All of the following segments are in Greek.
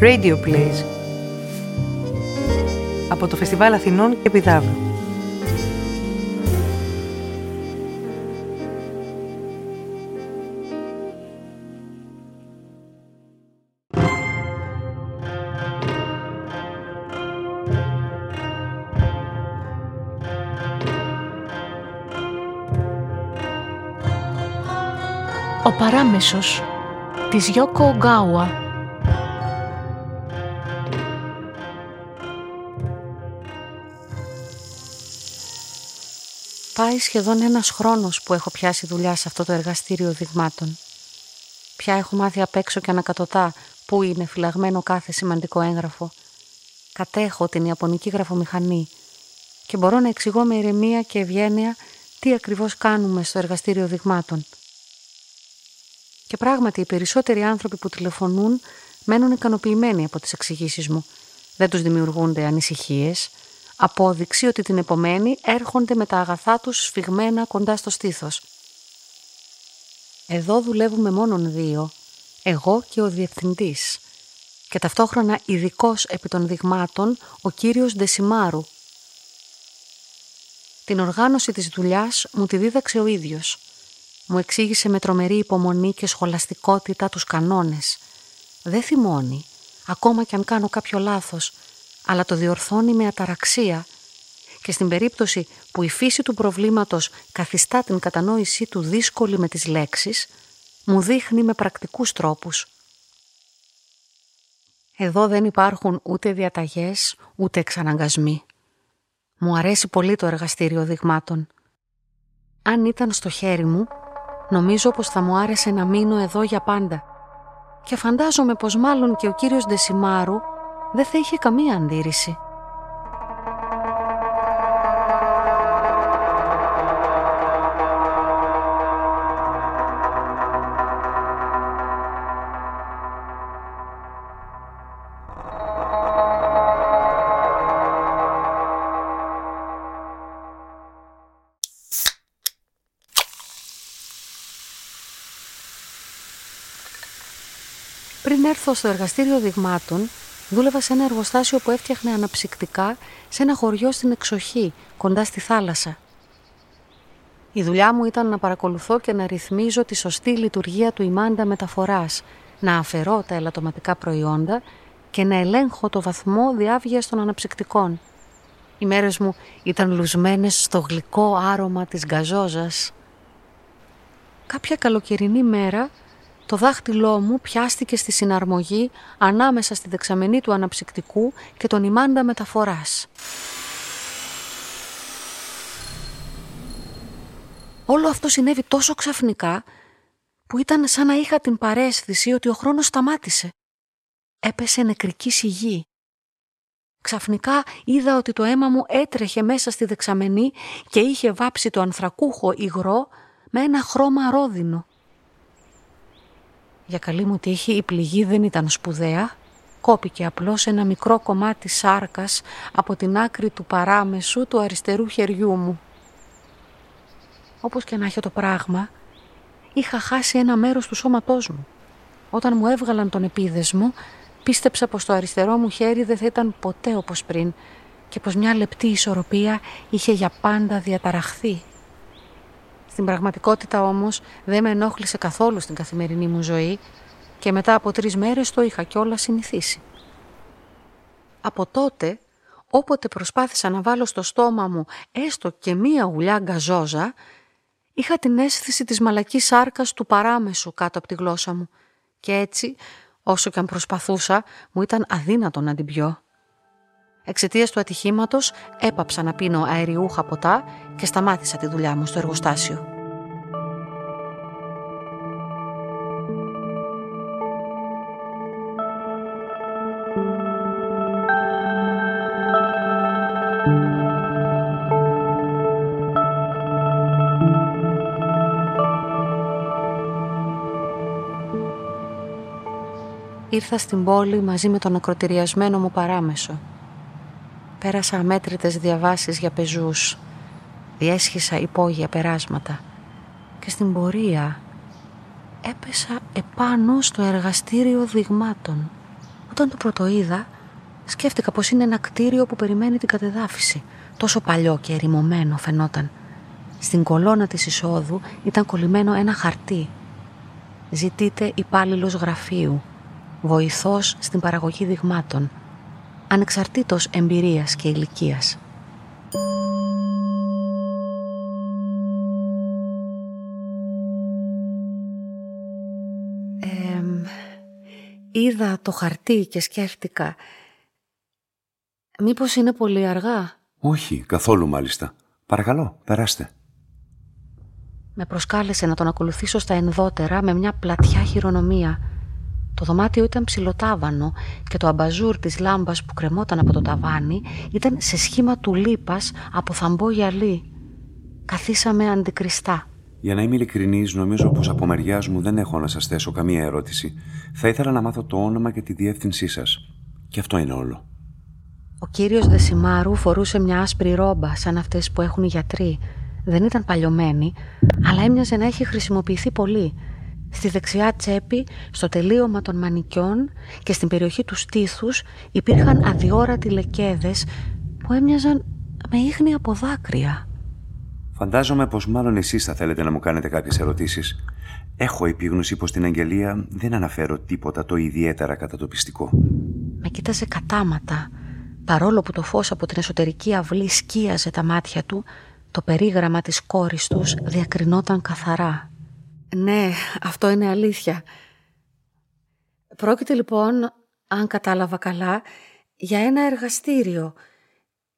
Radio Plays από το Φεστιβάλ Αθηνών και Πιδάβου. Ο παράμεσος της Γιώκο Ογκάουα Πάει σχεδόν ένας χρόνος που έχω πιάσει δουλειά σε αυτό το εργαστήριο δειγμάτων. Πια έχω μάθει απ' έξω και ανακατοτά πού είναι φυλαγμένο κάθε σημαντικό έγγραφο. Κατέχω την Ιαπωνική γραφομηχανή και μπορώ να εξηγώ με ηρεμία και ευγένεια τι ακριβώς κάνουμε στο εργαστήριο δειγμάτων. Και πράγματι οι περισσότεροι άνθρωποι που τηλεφωνούν μένουν ικανοποιημένοι από τις εξηγήσεις μου. Δεν τους δημιουργούνται ανησυχίες, απόδειξη ότι την επομένη έρχονται με τα αγαθά τους σφιγμένα κοντά στο στήθος. Εδώ δουλεύουμε μόνον δύο, εγώ και ο διευθυντής και ταυτόχρονα ειδικός επί των δειγμάτων ο κύριος Ντεσιμάρου. Την οργάνωση της δουλειάς μου τη δίδαξε ο ίδιος. Μου εξήγησε με τρομερή υπομονή και σχολαστικότητα τους κανόνες. Δεν θυμώνει, ακόμα κι αν κάνω κάποιο λάθος, αλλά το διορθώνει με αταραξία και στην περίπτωση που η φύση του προβλήματος καθιστά την κατανόησή του δύσκολη με τις λέξεις, μου δείχνει με πρακτικούς τρόπους. Εδώ δεν υπάρχουν ούτε διαταγές, ούτε εξαναγκασμοί. Μου αρέσει πολύ το εργαστήριο δειγμάτων. Αν ήταν στο χέρι μου, νομίζω πως θα μου άρεσε να μείνω εδώ για πάντα. Και φαντάζομαι πως μάλλον και ο κύριος Ντεσιμάρου δεν θα είχε καμία αντίρρηση. Πριν έρθω στο εργαστήριο δειγμάτων, δούλευα σε ένα εργοστάσιο που έφτιαχνε αναψυκτικά σε ένα χωριό στην εξοχή, κοντά στη θάλασσα. Η δουλειά μου ήταν να παρακολουθώ και να ρυθμίζω τη σωστή λειτουργία του ημάντα μεταφοράς, να αφαιρώ τα ελαττωματικά προϊόντα και να ελέγχω το βαθμό διάβγειας των αναψυκτικών. Οι μέρες μου ήταν λουσμένες στο γλυκό άρωμα της γκαζόζας. Κάποια καλοκαιρινή μέρα το δάχτυλό μου πιάστηκε στη συναρμογή ανάμεσα στη δεξαμενή του αναψυκτικού και τον ημάντα μεταφοράς. Όλο αυτό συνέβη τόσο ξαφνικά που ήταν σαν να είχα την παρέσθηση ότι ο χρόνος σταμάτησε. Έπεσε νεκρική σιγή. Ξαφνικά είδα ότι το αίμα μου έτρεχε μέσα στη δεξαμενή και είχε βάψει το ανθρακούχο υγρό με ένα χρώμα ρόδινο. Για καλή μου τύχη η πληγή δεν ήταν σπουδαία. Κόπηκε απλώς ένα μικρό κομμάτι σάρκας από την άκρη του παράμεσου του αριστερού χεριού μου. Όπως και να έχει το πράγμα, είχα χάσει ένα μέρος του σώματός μου. Όταν μου έβγαλαν τον επίδεσμο, πίστεψα πως το αριστερό μου χέρι δεν θα ήταν ποτέ όπως πριν και πως μια λεπτή ισορροπία είχε για πάντα διαταραχθεί. Στην πραγματικότητα όμως δεν με ενόχλησε καθόλου στην καθημερινή μου ζωή και μετά από τρεις μέρες το είχα κιόλας συνηθίσει. Από τότε, όποτε προσπάθησα να βάλω στο στόμα μου έστω και μία ουλιά γκαζόζα, είχα την αίσθηση της μαλακής σάρκας του παράμεσου κάτω από τη γλώσσα μου και έτσι, όσο και αν προσπαθούσα, μου ήταν αδύνατο να την πιω. Εξαιτίας του ατυχήματος, έπαψα να πίνω αεριούχα ποτά και σταμάτησα τη δουλειά μου στο εργοστάσιο. Ήρθα στην πόλη μαζί με τον ακροτηριασμένο μου παράμεσο. Πέρασα αμέτρητες διαβάσεις για πεζούς. Διέσχισα υπόγεια περάσματα. Και στην πορεία έπεσα επάνω στο εργαστήριο δειγμάτων. Όταν το πρωτοείδα, σκέφτηκα πως είναι ένα κτίριο που περιμένει την κατεδάφιση. Τόσο παλιό και ερημωμένο φαινόταν. Στην κολόνα της εισόδου ήταν κολλημένο ένα χαρτί. Ζητείτε υπάλληλος γραφείου, βοηθός στην παραγωγή δειγμάτων, ανεξαρτήτως εμπειρίας και ηλικίας. Είδα το χαρτί και σκέφτηκα Μήπως είναι πολύ αργά; Όχι, καθόλου μάλιστα Παρακαλώ, περάστε Με προσκάλεσε να τον ακολουθήσω στα ενδότερα με μια πλατιά χειρονομία το δωμάτιο ήταν ψιλοτάβανο και το αμπαζούρ της λάμπας που κρεμόταν από το ταβάνι ήταν σε σχήμα του λίπας από θαμπό γυαλί. Καθίσαμε αντικριστά. Για να είμαι ειλικρινής, νομίζω πως από μεριάς μου δεν έχω να σας θέσω καμία ερώτηση. Θα ήθελα να μάθω το όνομα και τη διεύθυνσή σας. Και αυτό είναι όλο. Ο κύριος Δεσιμάρου φορούσε μια άσπρη ρόμπα, σαν αυτές που έχουν οι γιατροί. Δεν ήταν παλιωμένη, αλλά έμοιαζε να έχει χρησιμοποιηθεί πολύ. Στη δεξιά τσέπη, στο τελείωμα των μανικιών και στην περιοχή του στήθους υπήρχαν αδιόρατοι λεκέδες που έμοιαζαν με ίχνη από δάκρυα. Φαντάζομαι πως μάλλον εσείς θα θέλετε να μου κάνετε κάποιες ερωτήσεις. Έχω επίγνωση πως στην Αγγελία δεν αναφέρω τίποτα το ιδιαίτερα κατατοπιστικό. Με κοίταζε κατάματα. Παρόλο που το φως από την εσωτερική αυλή σκίαζε τα μάτια του, το περίγραμμα της κόρης τους διακρινόταν καθαρά. Ναι, αυτό είναι αλήθεια. Πρόκειται λοιπόν, αν κατάλαβα καλά, για ένα εργαστήριο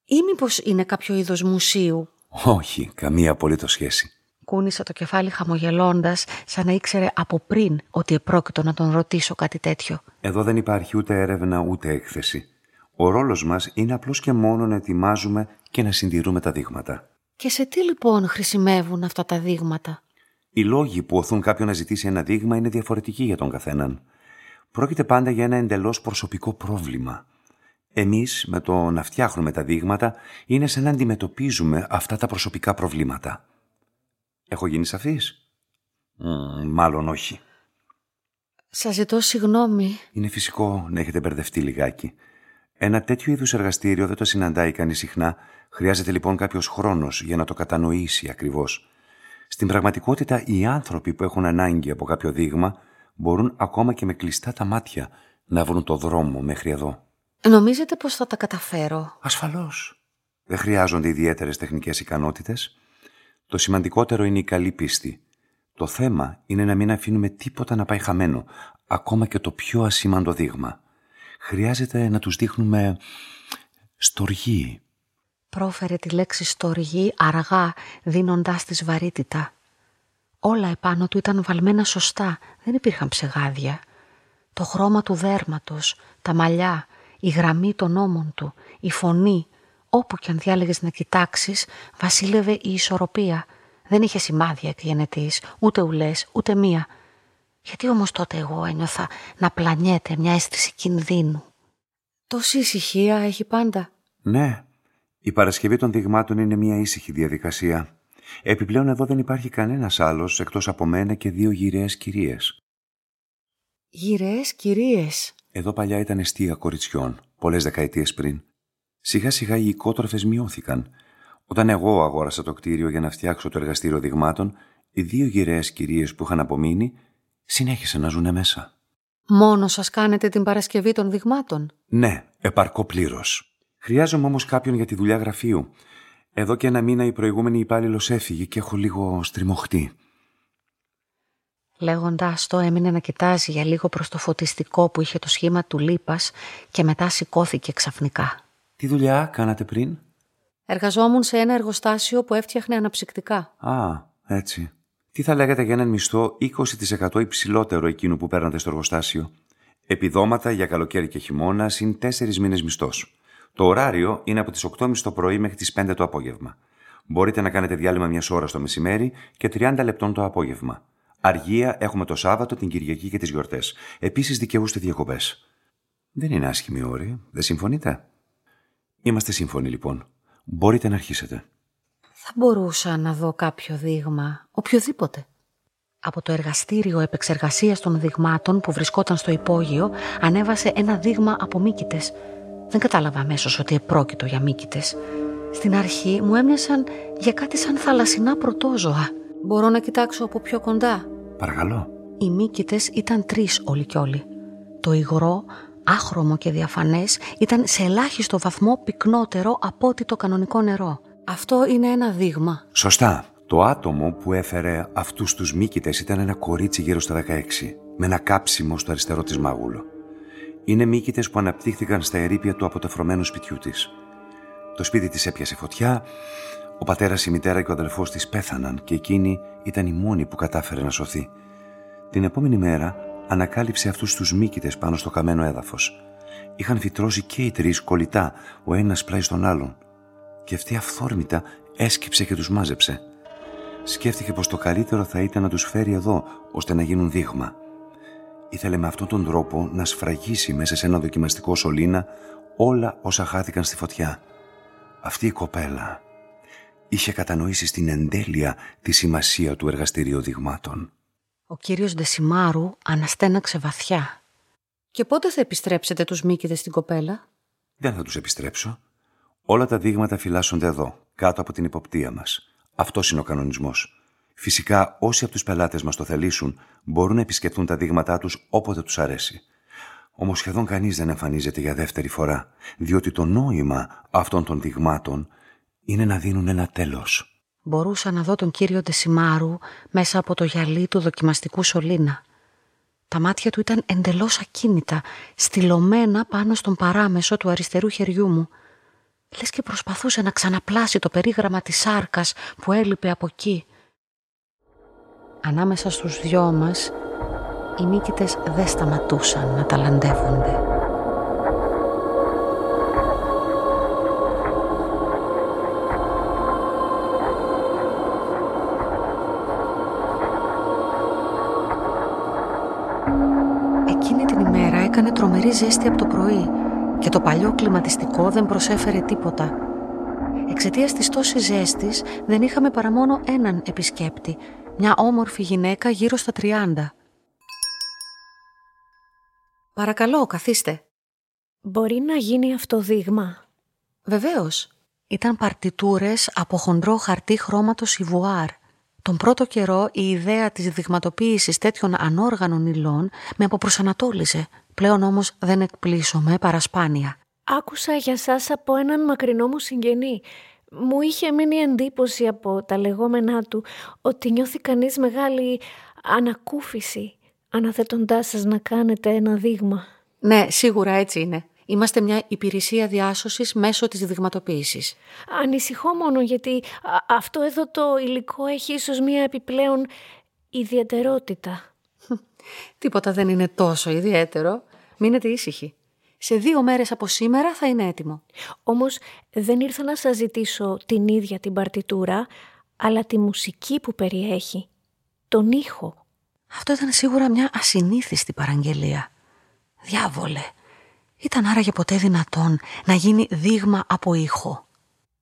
ή μήπως είναι κάποιο είδος μουσείου; Όχι, καμία απολύτως σχέση. Κούνησα το κεφάλι χαμογελώντας, σαν να ήξερε από πριν ότι επρόκειτο να τον ρωτήσω κάτι τέτοιο. Εδώ δεν υπάρχει ούτε έρευνα ούτε έκθεση. Ο ρόλος μας είναι απλώς και μόνο να ετοιμάζουμε και να συντηρούμε τα δείγματα. Και σε τι λοιπόν χρησιμεύουν αυτά τα δείγματα; Οι λόγοι που οθούν κάποιον να ζητήσει ένα δείγμα είναι διαφορετικοί για τον καθέναν. Πρόκειται πάντα για ένα εντελώς προσωπικό πρόβλημα. Εμείς, με το να φτιάχνουμε τα δείγματα, είναι σαν να αντιμετωπίζουμε αυτά τα προσωπικά προβλήματα. Έχω γίνει σαφής; μάλλον όχι. Σας ζητώ συγγνώμη. Είναι φυσικό να έχετε μπερδευτεί λιγάκι. Ένα τέτοιο είδους εργαστήριο δεν το συναντάει κανείς συχνά. Χρειάζεται λοιπόν κάποιος χρόνος για να το κατανοήσει ακριβώς. Στην πραγματικότητα, οι άνθρωποι που έχουν ανάγκη από κάποιο δείγμα μπορούν ακόμα και με κλειστά τα μάτια να βρουν το δρόμο μέχρι εδώ. Νομίζετε πως θα τα καταφέρω; Ασφαλώς. Δεν χρειάζονται ιδιαίτερες τεχνικές ικανότητες. Το σημαντικότερο είναι η καλή πίστη. Το θέμα είναι να μην αφήνουμε τίποτα να πάει χαμένο, ακόμα και το πιο ασήμαντο δείγμα. Χρειάζεται να τους δείχνουμε στοργή, πρόφερε τη λέξη στοργή αργά δίνοντάς της βαρύτητα. Όλα επάνω του ήταν βαλμένα σωστά, δεν υπήρχαν ψεγάδια. Το χρώμα του δέρματος, τα μαλλιά, η γραμμή των ώμων του, η φωνή, όπου κι αν διάλεγες να κοιτάξεις, βασίλευε η ισορροπία. Δεν είχε σημάδια εκγενετής, ούτε ουλές, ούτε μία. Γιατί όμως τότε εγώ ένιωθα να πλανιέται μια αίσθηση κινδύνου. Τόση ησυχία έχει πάντα. Ναι, η παρασκευή των δειγμάτων είναι μια ήσυχη διαδικασία. Επιπλέον εδώ δεν υπάρχει κανένας άλλος εκτός από μένα και δύο γυραιές κυρίες. Γυραιές κυρίες. Εδώ παλιά ήταν αιστεία κοριτσιών, πολλές δεκαετίες πριν. Σιγά σιγά οι οικότροφες μειώθηκαν. Όταν εγώ αγόρασα το κτίριο για να φτιάξω το εργαστήριο δειγμάτων, οι δύο γυραιές κυρίες που είχαν απομείνει συνέχισαν να ζουν μέσα. Μόνος σας κάνετε την Παρασκευή των δειγμάτων; Ναι, επαρκώ πλήρως. Χρειάζομαι όμως κάποιον για τη δουλειά γραφείου. Εδώ και ένα μήνα η προηγούμενη υπάλληλος έφυγε και έχω λίγο στριμωχτεί. Λέγοντάς το, έμεινε να κοιτάζει για λίγο προς το φωτιστικό που είχε το σχήμα του λίπα και μετά σηκώθηκε ξαφνικά. Τι δουλειά κάνατε πριν; Εργαζόμουν σε ένα εργοστάσιο που έφτιαχνε αναψυκτικά. Α, έτσι. Τι θα λέγατε για έναν μισθό 20% υψηλότερο εκείνου που παίρνατε στο εργοστάσιο; Επιδόματα για καλοκαίρι και χειμώνα συν 4 μήνες μισθός. Το ωράριο είναι από τις 8.30 το πρωί μέχρι τις 5 το απόγευμα. Μπορείτε να κάνετε διάλειμμα μιας ώρας το μεσημέρι και 30 λεπτών το απόγευμα. Αργία έχουμε το Σάββατο, την Κυριακή και τις γιορτές. Επίσης δικαιούστε διακοπές. Δεν είναι άσχημη όρη, δεν συμφωνείτε; Είμαστε σύμφωνοι λοιπόν. Μπορείτε να αρχίσετε. Θα μπορούσα να δω κάποιο δείγμα, οποιοδήποτε. Από το εργαστήριο επεξεργασίας των δειγμάτων που βρισκόταν στο υπόγειο ανέβασε ένα δείγμα από μύκητες. Δεν κατάλαβα αμέσως ότι επρόκειτο για μύκητες. Στην αρχή μου έμοιασαν για κάτι σαν θαλασσινά πρωτόζωα. Μπορώ να κοιτάξω από πιο κοντά. Παρακαλώ. Οι μύκητες ήταν τρεις όλοι κι όλοι. Το υγρό, άχρωμο και διαφανές, ήταν σε ελάχιστο βαθμό πυκνότερο από ότι το κανονικό νερό. Αυτό είναι ένα δείγμα. Σωστά. Το άτομο που έφερε αυτούς τους μύκητες ήταν ένα κορίτσι γύρω στα 16, με ένα κάψιμο στο αριστερό της μάγουλο. Είναι μύκητες που αναπτύχθηκαν στα ερήπια του αποτεφρωμένου σπιτιού της. Το σπίτι της έπιασε φωτιά, ο πατέρας, η μητέρα και ο αδελφός της πέθαναν και εκείνη ήταν η μόνη που κατάφερε να σωθεί. Την επόμενη μέρα ανακάλυψε αυτούς τους μύκητες πάνω στο καμένο έδαφος. Είχαν φυτρώσει και οι τρεις κολλητά, ο ένας πλάι στον άλλον. Και αυτή αυθόρμητα έσκυψε και τους μάζεψε. Σκέφτηκε πως το καλύτερο θα ήταν να τους φέρει εδώ, ώστε να γίνουν δείγμα. Ήθελε με αυτόν τον τρόπο να σφραγίσει μέσα σε ένα δοκιμαστικό σωλήνα όλα όσα χάθηκαν στη φωτιά. Αυτή η κοπέλα είχε κατανοήσει στην εντέλεια τη σημασία του εργαστηρίου δειγμάτων. Ο κύριος Ντεσιμάρου αναστέναξε βαθιά. «Και πότε θα επιστρέψετε τους μύκηδες στην κοπέλα» «Δεν θα τους επιστρέψω. Όλα τα δείγματα φυλάσσονται εδώ, κάτω από την υποπτία μας. Αυτός είναι ο κανονισμός. Φυσικά, όσοι από τους πελάτες μας το θελήσουν, μπορούν να επισκεφτούν τα δείγματά τους όποτε τους αρέσει. Όμως σχεδόν κανείς δεν εμφανίζεται για δεύτερη φορά, διότι το νόημα αυτών των δειγμάτων είναι να δίνουν ένα τέλος. Μπορούσα να δω τον κύριο Ντεσιμάρου μέσα από το γυαλί του δοκιμαστικού σωλήνα. Τα μάτια του ήταν εντελώς ακίνητα, στυλωμένα πάνω στον παράμεσο του αριστερού χεριού μου. Λες και προσπαθούσε να ξαναπλάσει το περίγραμμα της σάρκας που έλειπε από εκεί. Ανάμεσα στους δυο μας, οι μύκητες δεν σταματούσαν να ταλαντεύονται. Τρομερή ζέστη από το πρωί και το παλιό κλιματιστικό δεν προσέφερε τίποτα. Εξαιτίας της τόσης ζέστης δεν είχαμε παρά μόνο έναν επισκέπτη, μια όμορφη γυναίκα γύρω στα 30. «Παρακαλώ, καθίστε». «Μπορεί να γίνει αυτό δείγμα» «Βεβαίως». Ήταν παρτιτούρες από χοντρό χαρτί χρώματος ιβουάρ. Τον πρώτο καιρό η ιδέα της δειγματοποίησης τέτοιων ανόργανων υλών με αποπροσανατόλιζε. Πλέον όμως δεν εκπλήσωμαι παρασπάνια. Άκουσα για σας από έναν μακρινό μου συγγενή. Μου είχε μείνει εντύπωση από τα λεγόμενά του ότι νιώθει κανείς μεγάλη ανακούφιση αναθέτοντάς σας να κάνετε ένα δείγμα. Ναι, σίγουρα έτσι είναι. Είμαστε μια υπηρεσία διάσωσης μέσω της δειγματοποίησης. Ανησυχώ μόνο γιατί αυτό εδώ το υλικό έχει ίσως μια επιπλέον ιδιαιτερότητα. Τίποτα δεν είναι τόσο ιδιαίτερο. Μείνετε ήσυχοι. Σε δύο μέρες από σήμερα θα είναι έτοιμο. Όμως δεν ήρθα να σας ζητήσω την ίδια την παρτιτούρα, αλλά τη μουσική που περιέχει. Τον ήχο. Αυτό ήταν σίγουρα μια ασυνήθιστη παραγγελία. Διάβολε. Ήταν άραγε ποτέ δυνατόν να γίνει δείγμα από ήχο.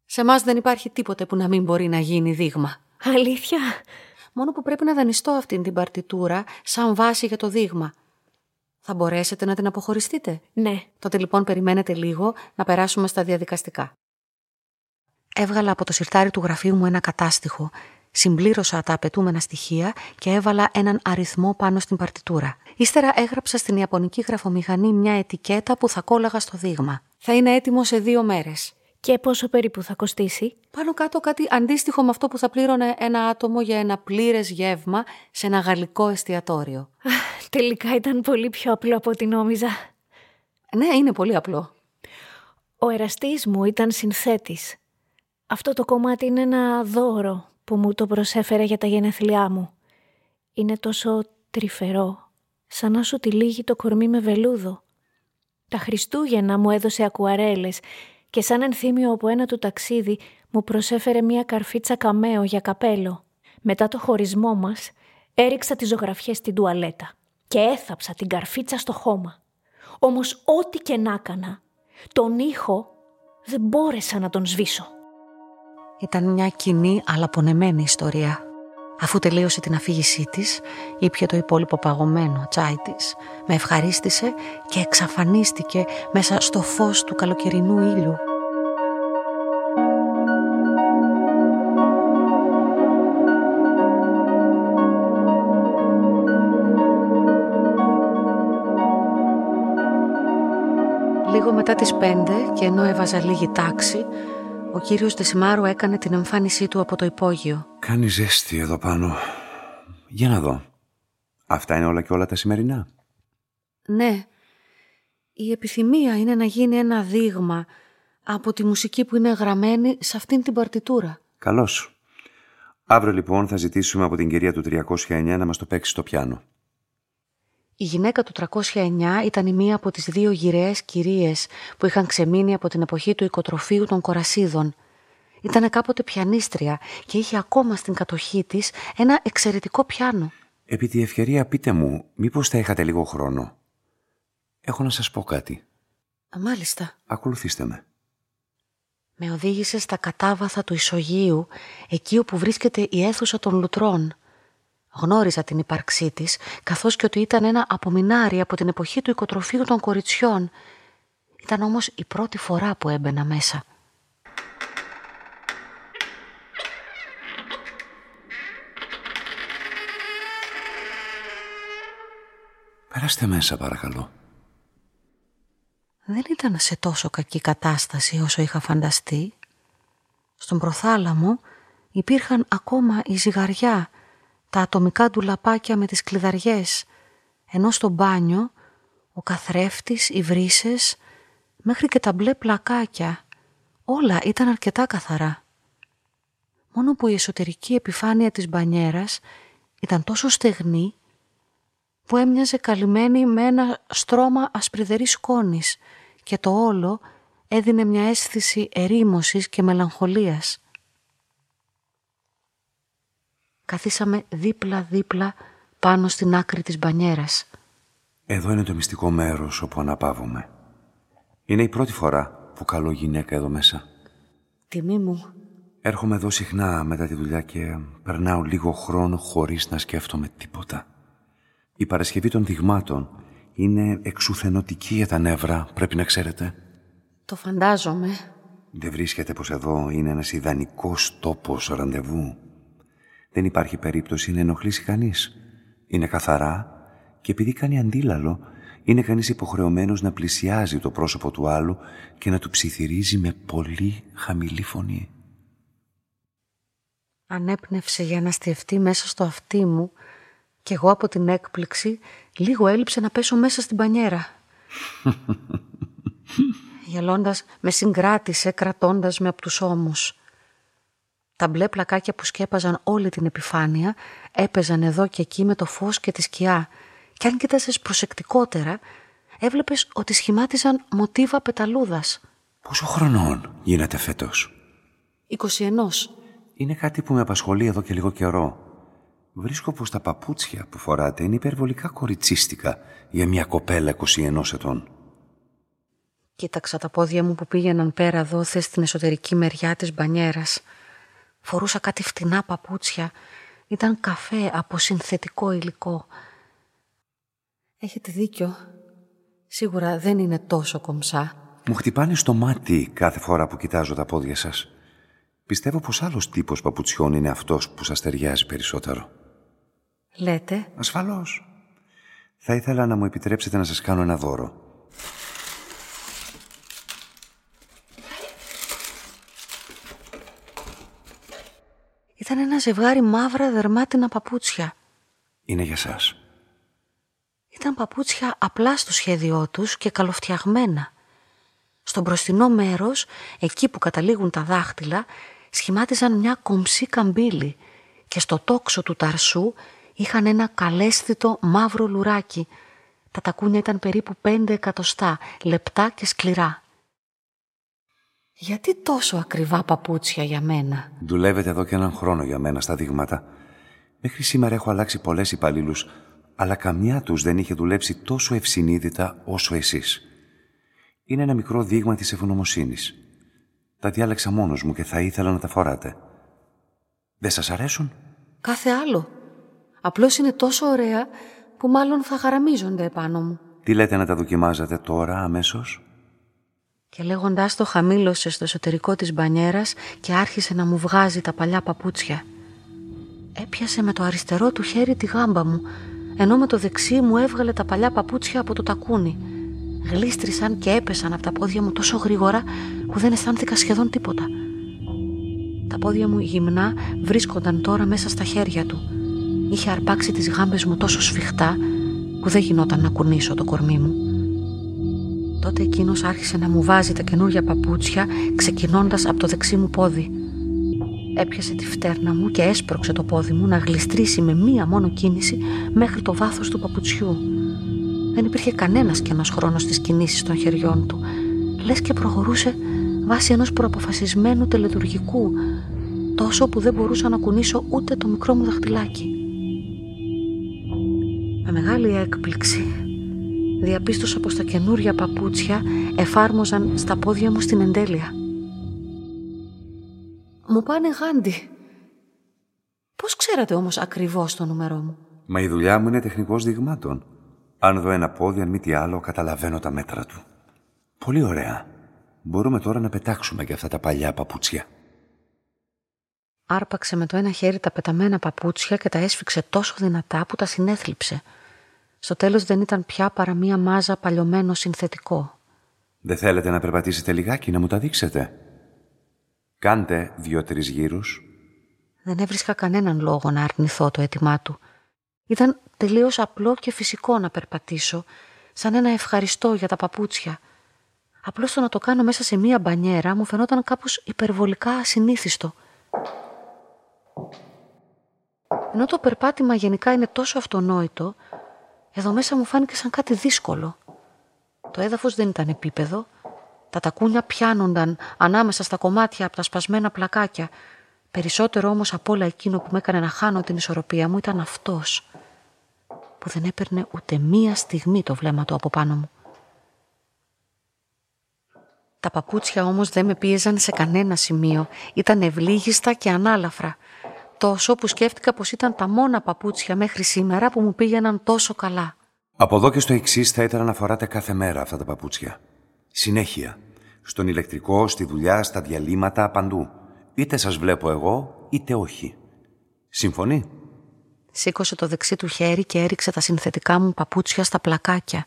Σε εμάς δεν υπάρχει τίποτε που να μην μπορεί να γίνει δείγμα. Αλήθεια; Μόνο που πρέπει να δανειστώ αυτήν την παρτιτούρα σαν βάση για το δείγμα. Θα μπορέσετε να την αποχωριστείτε; Ναι. Τότε λοιπόν περιμένετε λίγο να περάσουμε στα διαδικαστικά. Έβγαλα από το σιρτάρι του γραφείου μου ένα κατάστοιχο, συμπλήρωσα τα απαιτούμενα στοιχεία και έβαλα έναν αριθμό πάνω στην παρτιτούρα. Ύστερα έγραψα στην Ιαπωνική γραφομηχανή μια ετικέτα που θα κόλλαγα στο δείγμα. Θα είναι έτοιμο σε δύο μέρες. Και πόσο περίπου θα κοστίσει; Πάνω κάτω κάτι αντίστοιχο με αυτό που θα πλήρωνε ένα άτομο για ένα πλήρες γεύμα σε ένα γαλλικό εστιατόριο. Τελικά ήταν πολύ πιο απλό από ό,τι νόμιζα. Ναι, είναι πολύ απλό. Ο εραστής μου ήταν συνθέτης. Αυτό το κομμάτι είναι ένα δώρο που μου το προσέφερε για τα γενέθλιά μου. Είναι τόσο τρυφερό, σαν να σου τυλίγει το κορμί με βελούδο. Τα Χριστούγεννα μου έδωσε ακουαρέλες και σαν ενθύμιο από ένα του ταξίδι μου προσέφερε μία καρφίτσα καμέο για καπέλο. Μετά το χωρισμό μας έριξα τις ζωγραφιές στην τουαλέτα και έθαψα την καρφίτσα στο χώμα. Όμως ό,τι και να έκανα, τον ήχο δεν μπόρεσα να τον σβήσω. Ήταν μια κοινή αλλά πονεμένη ιστορία. Αφού τελείωσε την αφήγησή της, ήπια το υπόλοιπο παγωμένο τσάι της, με ευχαρίστησε και εξαφανίστηκε μέσα στο φως του καλοκαιρινού ήλιου. Λίγο μετά τις πέντε και ενώ έβαζα λίγη τάξη, ο κύριος Δεσιμάρου έκανε την εμφάνισή του από το υπόγειο. Κάνει ζέστη εδώ πάνω. Για να δω. Αυτά είναι όλα και όλα τα σημερινά. Ναι. Η επιθυμία είναι να γίνει ένα δείγμα από τη μουσική που είναι γραμμένη σε αυτήν την παρτιτούρα. Καλώς. Αύριο λοιπόν θα ζητήσουμε από την κυρία του 309 να μας το παίξει στο πιάνο. Η γυναίκα του 309 ήταν η μία από τις δύο γυραιές κυρίες που είχαν ξεμείνει από την εποχή του οικοτροφείου των Κορασίδων. Ήταν κάποτε πιανίστρια και είχε ακόμα στην κατοχή της ένα εξαιρετικό πιάνο. Επί τη ευκαιρία πείτε μου, μήπως θα είχατε λίγο χρόνο; Έχω να σας πω κάτι. μάλιστα. Ακολουθήστε με. Με οδήγησε στα κατάβαθα του Ισογείου, εκεί όπου βρίσκεται η αίθουσα των λουτρών. Γνώριζα την ύπαρξή της, καθώς και ότι ήταν ένα απομεινάρι από την εποχή του οικοτροφείου των κοριτσιών. Ήταν όμως η πρώτη φορά που έμπαινα μέσα. Περάστε μέσα παρακαλώ. Δεν ήταν σε τόσο κακή κατάσταση όσο είχα φανταστεί. Στον προθάλαμο υπήρχαν ακόμα η ζυγαριά τα ατομικά ντουλαπάκια με τις κλειδαριές, ενώ στο μπάνιο ο καθρέφτης, οι βρύσες, μέχρι και τα μπλε πλακάκια, όλα ήταν αρκετά καθαρά. Μόνο που η εσωτερική επιφάνεια της μπανιέρας ήταν τόσο στεγνή που έμοιαζε καλυμμένη με ένα στρώμα ασπριδερής σκόνης και το όλο έδινε μια αίσθηση ερήμωσης και μελαγχολίας. Καθίσαμε δίπλα-δίπλα πάνω στην άκρη της μπανιέρας. Εδώ είναι το μυστικό μέρος όπου αναπαύουμε. Είναι η πρώτη φορά που καλώ γυναίκα εδώ μέσα. Τιμή μου. Έρχομαι εδώ συχνά μετά τη δουλειά και περνάω λίγο χρόνο χωρίς να σκέφτομαι τίποτα. Η Παρασκευή των δειγμάτων είναι εξουθενωτική για τα νεύρα, πρέπει να ξέρετε. Το φαντάζομαι. Δεν βρίσκεται πως εδώ είναι ένας ιδανικός τόπος ραντεβού. Δεν υπάρχει περίπτωση να ενοχλήσει κανείς. Είναι καθαρά και επειδή κάνει αντίλαλο, είναι κανείς υποχρεωμένος να πλησιάζει το πρόσωπο του άλλου και να του ψιθυρίζει με πολύ χαμηλή φωνή. Ανέπνευσε για να στιευτεί μέσα στο αυτί μου και εγώ από την έκπληξη λίγο έλειψε να πέσω μέσα στην πανιέρα. Γελώντας με συγκράτησε κρατώντας με από τους ώμους. Τα μπλε πλακάκια που σκέπαζαν όλη την επιφάνεια έπαιζαν εδώ και εκεί με το φως και τη σκιά και αν κοίταζες προσεκτικότερα έβλεπες ότι σχημάτιζαν μοτίβα πεταλούδας. Πόσο χρονών γίνεται φέτος; 21. Είναι κάτι που με απασχολεί εδώ και λίγο καιρό. Βρίσκω πως τα παπούτσια που φοράτε είναι υπερβολικά κοριτσίστικα για μια κοπέλα 21 ετών. Κοίταξα τα πόδια μου που πήγαιναν πέρα δόθε στην εσωτερική μεριά της μπανιέρας. Φορούσα κάτι φτηνά παπούτσια. Ήταν καφέ από συνθετικό υλικό. Έχετε δίκιο. Σίγουρα δεν είναι τόσο κομψά. Μου χτυπάνε στο μάτι κάθε φορά που κοιτάζω τα πόδια σας. Πιστεύω πως άλλος τύπος παπουτσιών είναι αυτός που σας ταιριάζει περισσότερο. Λέτε. Ασφαλώς. Θα ήθελα να μου επιτρέψετε να σας κάνω ένα δώρο. Ήταν ένα ζευγάρι μαύρα δερμάτινα παπούτσια. Είναι για σας. Ήταν παπούτσια απλά στο σχέδιό τους και καλοφτιαγμένα. Στο μπροστινό μέρος, εκεί που καταλήγουν τα δάχτυλα, σχημάτιζαν μια κομψή καμπύλη και στο τόξο του ταρσού είχαν ένα καλέσθητο μαύρο λουράκι. Τα τακούνια ήταν περίπου πέντε εκατοστά, λεπτά και σκληρά. Γιατί τόσο ακριβά παπούτσια για μένα; Δουλεύετε εδώ και έναν χρόνο για μένα στα δείγματα. Μέχρι σήμερα έχω αλλάξει πολλές υπαλλήλους, αλλά καμιά τους δεν είχε δουλέψει τόσο ευσυνείδητα όσο εσείς. Είναι ένα μικρό δείγμα της ευγνωμοσύνης. Τα διάλεξα μόνος μου και θα ήθελα να τα φοράτε. Δεν σας αρέσουν; Κάθε άλλο. Απλώς είναι τόσο ωραία που μάλλον θα χαραμίζονται επάνω μου. Τι λέτε να τα δοκιμάζετε τώρα αμέσως; Και λέγοντάς το χαμήλωσε στο εσωτερικό της μπανιέρας και άρχισε να μου βγάζει τα παλιά παπούτσια. Έπιασε με το αριστερό του χέρι τη γάμπα μου, ενώ με το δεξί μου έβγαλε τα παλιά παπούτσια από το τακούνι. Γλίστρησαν και έπεσαν από τα πόδια μου τόσο γρήγορα που δεν αισθάνθηκα σχεδόν τίποτα. Τα πόδια μου γυμνά βρίσκονταν τώρα μέσα στα χέρια του. Είχε αρπάξει τις γάμπες μου τόσο σφιχτά που δεν γινόταν να κουνήσω το κορμί μου. Τότε εκείνος άρχισε να μου βάζει τα καινούργια παπούτσια ξεκινώντας από το δεξί μου πόδι. Έπιασε τη φτέρνα μου και έσπρωξε το πόδι μου να γλιστρήσει με μία μόνο κίνηση μέχρι το βάθος του παπουτσιού. Δεν υπήρχε κανένας κενός χρόνος στις κινήσεις των χεριών του. Λες και προχωρούσε βάσει ενός προαποφασισμένου τελετουργικού, τόσο που δεν μπορούσα να κουνήσω ούτε το μικρό μου δαχτυλάκι. Με μεγάλη έκπληξη διαπίστωσα πως τα καινούρια παπούτσια εφάρμοζαν στα πόδια μου στην εντέλεια. Μου πάνε γάντι. Πώς ξέρατε όμως ακριβώς το νούμερό μου; Μα η δουλειά μου είναι τεχνικός δειγμάτων. Αν δω ένα πόδι, αν μη τι άλλο, καταλαβαίνω τα μέτρα του. Πολύ ωραία. Μπορούμε τώρα να πετάξουμε και αυτά τα παλιά παπούτσια. Άρπαξε με το ένα χέρι τα πεταμένα παπούτσια και τα έσφιξε τόσο δυνατά που τα συνέθλιψε. Στο τέλος δεν ήταν πια παρά μία μάζα παλιωμένο συνθετικό. Δεν θέλετε να περπατήσετε λιγάκι να μου τα δείξετε; Κάντε δύο-τρεις γύρους. Δεν έβρισκα κανέναν λόγο να αρνηθώ το αίτημά του. Ήταν τελείως απλό και φυσικό να περπατήσω, σαν ένα ευχαριστώ για τα παπούτσια. Απλώς το να το κάνω μέσα σε μία μπανιέρα μου φαινόταν κάπως υπερβολικά ασυνήθιστο. Ενώ το περπάτημα γενικά είναι τόσο αυτονόητο, εδώ μέσα μου φάνηκε σαν κάτι δύσκολο. Το έδαφος δεν ήταν επίπεδο. Τα τακούνια πιάνονταν ανάμεσα στα κομμάτια από τα σπασμένα πλακάκια. Περισσότερο όμως από όλα εκείνο που με έκανε να χάνω την ισορροπία μου ήταν αυτός που δεν έπαιρνε ούτε μία στιγμή το βλέμμα του από πάνω μου. Τα παπούτσια όμως δεν με πίεζαν σε κανένα σημείο. Ήταν ευλίγιστα και ανάλαφρα. Τόσο που σκέφτηκα πως ήταν τα μόνα παπούτσια μέχρι σήμερα που μου πήγαιναν τόσο καλά. Από εδώ και στο εξής θα ήθελα να φοράτε κάθε μέρα αυτά τα παπούτσια. Συνέχεια. Στον ηλεκτρικό, στη δουλειά, στα διαλύματα, παντού. Είτε σας βλέπω εγώ, είτε όχι. Συμφωνεί; Σήκωσε το δεξί του χέρι και έριξε τα συνθετικά μου παπούτσια στα πλακάκια.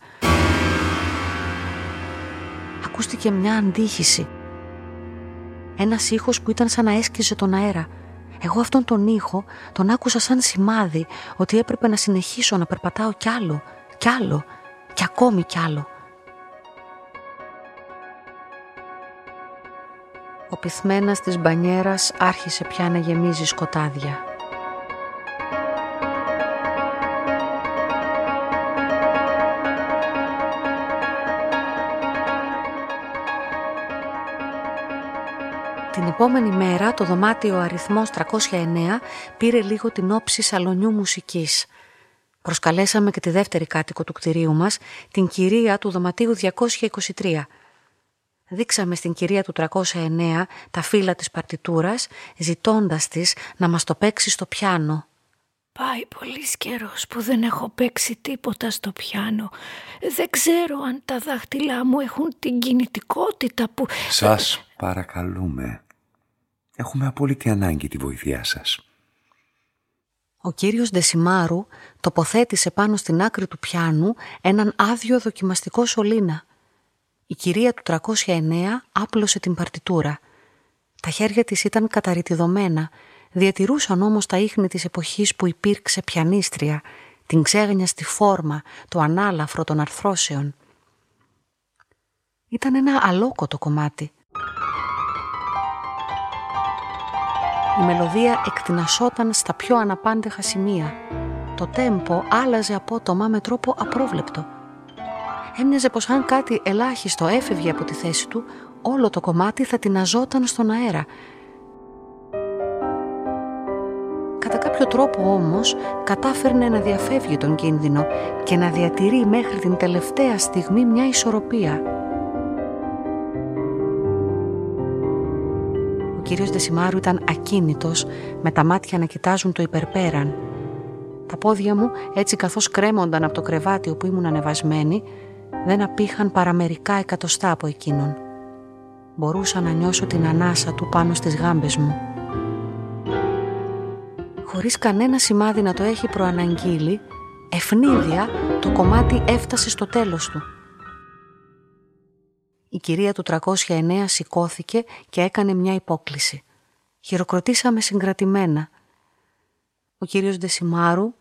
Ακούστηκε μια αντίχηση. Ένας ήχος που ήταν σαν να έσκυζε τον αέρα. Εγώ αυτόν τον ήχο τον άκουσα σαν σημάδι ότι έπρεπε να συνεχίσω να περπατάω κι άλλο, κι άλλο, κι ακόμη κι άλλο. Ο πυθμένας της μπανιέρας άρχισε πια να γεμίζει σκοτάδια. Επόμενη μέρα το δωμάτιο αριθμός 309 πήρε λίγο την όψη σαλονιού μουσικής. Προσκαλέσαμε και τη δεύτερη κάτοικο του κτηρίου μας, την κυρία του δωματίου 223. Δείξαμε στην κυρία του 309 τα φύλλα της παρτιτούρας, ζητώντας της να μας το παίξει στο πιάνο. Πάει πολύ καιρός που δεν έχω παίξει τίποτα στο πιάνο. Δεν ξέρω αν τα δάχτυλά μου έχουν την κινητικότητα που... Σας παρακαλούμε. Έχουμε απόλυτη ανάγκη τη βοήθειά σας. Ο κύριος Ντεσιμάρου τοποθέτησε πάνω στην άκρη του πιάνου έναν άδειο δοκιμαστικό σωλήνα. Η κυρία του 309 άπλωσε την παρτιτούρα. Τα χέρια της ήταν καταρριτιδωμένα, διατηρούσαν όμως τα ίχνη της εποχής που υπήρξε πιανίστρια, την ξέγνια στη φόρμα, το ανάλαφρο των αρθρώσεων. Ήταν ένα αλόκοτο κομμάτι. Η μελωδία εκτινασόταν στα πιο αναπάντεχα σημεία. Το τέμπο άλλαζε απότομα με τρόπο απρόβλεπτο. Έμοιαζε πως αν κάτι ελάχιστο έφευγε από τη θέση του, όλο το κομμάτι θα τειναζόταν στον αέρα. Κατά κάποιο τρόπο όμως κατάφερνε να διαφεύγει τον κίνδυνο και να διατηρεί μέχρι την τελευταία στιγμή μια ισορροπία κύριος Δεσιμάρου ήταν ακίνητος, με τα μάτια να κοιτάζουν το υπερπέραν. Τα πόδια μου, έτσι καθώς κρέμονταν από το κρεβάτι όπου ήμουν ανεβασμένη, δεν απήχαν παραμερικά εκατοστά από εκείνον. Μπορούσα να νιώσω την ανάσα του πάνω στις γάμπες μου. Χωρίς κανένα σημάδι να το έχει προαναγγείλει, ευνίδια το κομμάτι έφτασε στο τέλος του. Η κυρία του 309 σηκώθηκε και έκανε μια υπόκληση. Χειροκροτήσαμε συγκρατημένα. Ο κύριος Ντεσιμάρου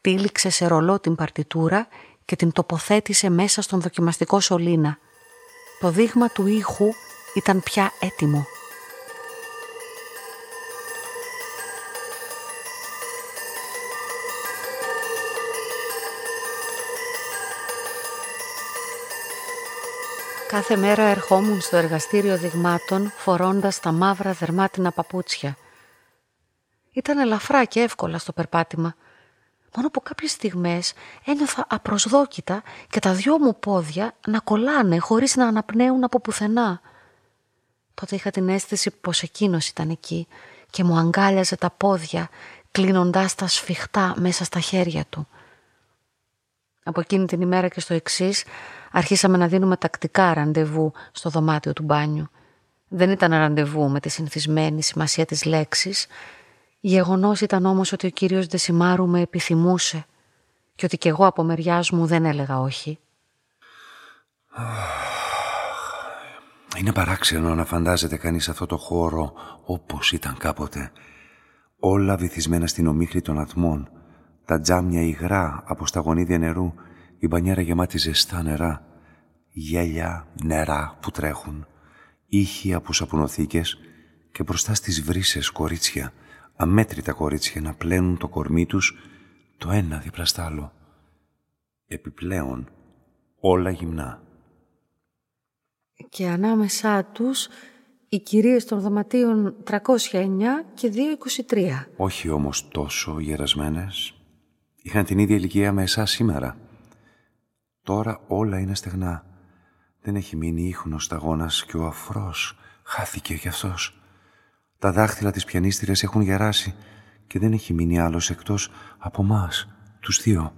τύλιξε σε ρολό την παρτιτούρα και την τοποθέτησε μέσα στον δοκιμαστικό σωλήνα. Το δείγμα του ήχου ήταν πια έτοιμο. Κάθε μέρα ερχόμουν στο εργαστήριο δειγμάτων φορώντας τα μαύρα δερμάτινα παπούτσια. Ήταν ελαφρά και εύκολα στο περπάτημα. Μόνο που κάποιες στιγμές ένιωθα απροσδόκητα και τα δυο μου πόδια να κολλάνε χωρίς να αναπνέουν από πουθενά. Τότε είχα την αίσθηση πως εκείνος ήταν εκεί και μου αγκάλιαζε τα πόδια κλείνοντάς τα σφιχτά μέσα στα χέρια του. Από εκείνη την ημέρα και στο εξής αρχίσαμε να δίνουμε τακτικά ραντεβού στο δωμάτιο του μπάνιου. Δεν ήταν ραντεβού με τη συνηθισμένη σημασία της λέξης. Γεγονός ήταν όμως ότι ο κύριος Δεσιμάρου με επιθυμούσε και ότι κι εγώ από μεριάς μου δεν έλεγα όχι. Είναι παράξενο να φαντάζεται κανείς αυτό το χώρο όπως ήταν κάποτε. Όλα βυθισμένα στην ομίχλη των ατμών, τα τζάμια υγρά από στα γονίδια νερού, η μπανιέρα γεμάτη ζεστά νερά, γέλια, νερά που τρέχουν, ήχοι από σαπονοθήκες και μπροστά στις βρύσες κορίτσια, αμέτρητα κορίτσια να πλένουν το κορμί τους το ένα δίπλα στ' άλλο. Επιπλέον όλα γυμνά. Και ανάμεσά τους οι κυρίες των δωματίων 309 και 223. Όχι όμως τόσο γερασμένες. Είχαν την ίδια ηλικία με εσάς σήμερα. Τώρα όλα είναι στεγνά. Δεν έχει μείνει ίχνος σταγόνας και ο αφρός χάθηκε κι αυτός. Τα δάχτυλα της πιανίστριας έχουν γεράσει και δεν έχει μείνει άλλος εκτός από μας, τους δύο.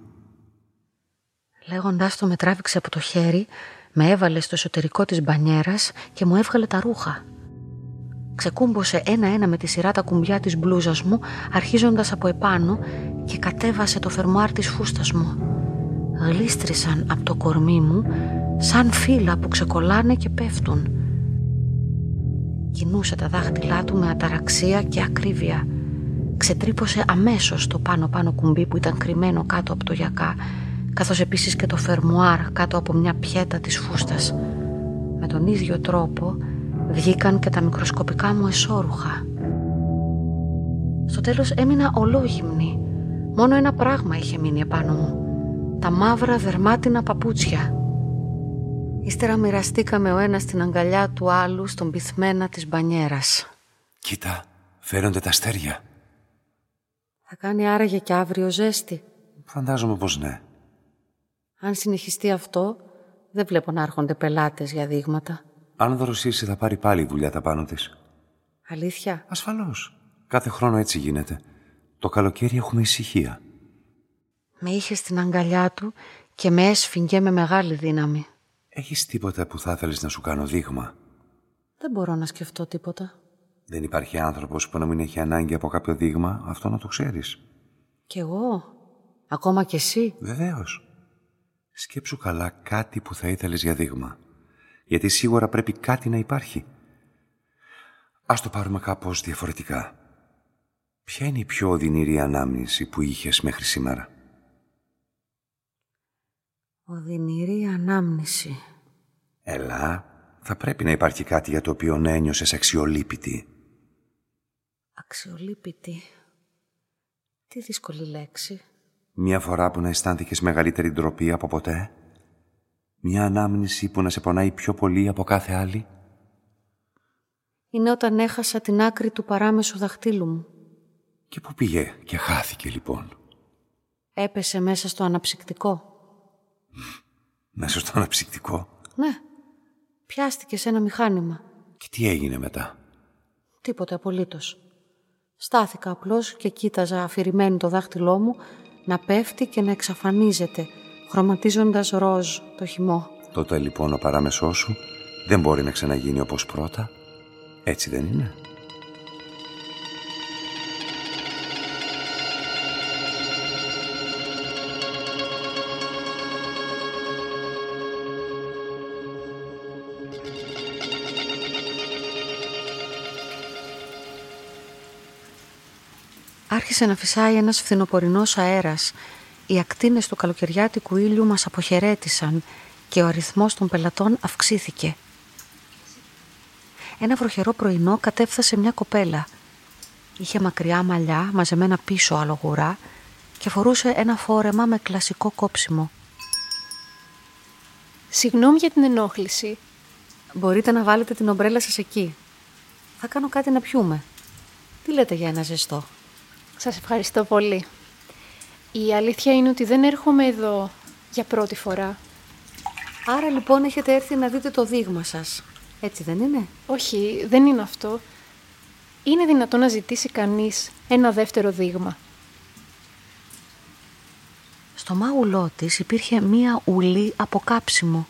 Λέγοντάς το με τράβηξε από το χέρι, με έβαλε στο εσωτερικό της μπανιέρας και μου έβγαλε τα ρούχα. Ξεκούμπωσε ένα-ένα με τη σειρά τα κουμπιά της μπλούζας μου, αρχίζοντας από επάνω και κατέβασε το φερμουάρ της φούστας μου. Γλίστρησαν από το κορμί μου σαν φύλλα που ξεκολλάνε και πέφτουν. Κινούσε τα δάχτυλά του με αταραξία και ακρίβεια. Ξετρύπωσε αμέσως το πάνω-πάνω κουμπί που ήταν κρυμμένο κάτω από το γιακά, καθώς επίσης και το φερμουάρ κάτω από μια πιέτα της φούστας. Με τον ίδιο τρόπο βγήκαν και τα μικροσκοπικά μου εσώρουχα. Στο τέλος έμεινα ολόγυμνη. Μόνο ένα πράγμα είχε μείνει επάνω μου. Τα μαύρα δερμάτινα παπούτσια. Ύστερα μοιραστήκαμε ο ένας την αγκαλιά του άλλου στον πυθμένα της μπανιέρας. Κοίτα, φέρονται τα αστέρια. Θα κάνει άραγε και αύριο ζέστη. Φαντάζομαι πως ναι. Αν συνεχιστεί αυτό, δεν βλέπω να έρχονται πελάτες για δείγματα. Αν δροσίσει θα πάρει πάλι δουλειά τα πάνω της. Αλήθεια; Ασφαλώς. Κάθε χρόνο έτσι γίνεται. Το καλοκαίρι έχουμε ησυχία. Με είχε στην αγκαλιά του και με έσφυγγε με μεγάλη δύναμη. Έχεις τίποτα που θα ήθελες να σου κάνω δείγμα; Δεν μπορώ να σκεφτώ τίποτα. Δεν υπάρχει άνθρωπος που να μην έχει ανάγκη από κάποιο δείγμα, αυτό να το ξέρεις. Κι εγώ. Ακόμα κι εσύ. Βεβαίως. Σκέψου καλά κάτι που θα ήθελες για δείγμα. Γιατί σίγουρα πρέπει κάτι να υπάρχει. Ας το πάρουμε κάπως διαφορετικά. Ποια είναι η πιο οδυνηρή ανάμνηση που είχες μέχρι σήμερα; Οδυνηρή ανάμνηση. Έλα, θα πρέπει να υπάρχει κάτι για το οποίο να ένιωσες αξιολύπητη. Αξιολύπητη. Τι δύσκολη λέξη. Μια φορά που να αισθάνθηκες μεγαλύτερη ντροπή από ποτέ; Μια ανάμνηση που να σε πονάει πιο πολύ από κάθε άλλη; Είναι όταν έχασα την άκρη του παράμεσου δαχτύλου μου. Και πού πήγε και χάθηκε λοιπόν; Έπεσε μέσα στο αναψυκτικό. Μέσα στο αναψυκτικό; Ναι. Πιάστηκε σε ένα μηχάνημα. Και τι έγινε μετά; Τίποτε απολύτως. Στάθηκα απλώς και κοίταζα αφηρημένη το δάχτυλό μου να πέφτει και να εξαφανίζεται, χρωματίζοντας ροζ το χυμό. Τότε λοιπόν ο παράμεσός σου δεν μπορεί να ξαναγίνει όπως πρώτα. Έτσι δεν είναι; Άρχισε να φυσάει ένας φθινοπορεινός αέρας. Οι ακτίνες του καλοκαιριάτικου ήλιου μας αποχαιρέτησαν και ο αριθμός των πελατών αυξήθηκε. Ένα βροχερό πρωινό κατέφθασε μια κοπέλα. Είχε μακριά μαλλιά μαζεμένα πίσω αλογουρά και φορούσε ένα φόρεμα με κλασικό κόψιμο. Συγγνώμη για την ενόχληση. Μπορείτε να βάλετε την ομπρέλα σας εκεί. Θα κάνω κάτι να πιούμε. Τι λέτε για ένα ζεστό; Σας ευχαριστώ πολύ. Η αλήθεια είναι ότι δεν έρχομαι εδώ για πρώτη φορά. Άρα λοιπόν έχετε έρθει να δείτε το δείγμα σας. Έτσι δεν είναι; Όχι, δεν είναι αυτό. Είναι δυνατό να ζητήσει κανείς ένα δεύτερο δείγμα. Στο μάγουλό της υπήρχε μία ουλή από κάψιμο.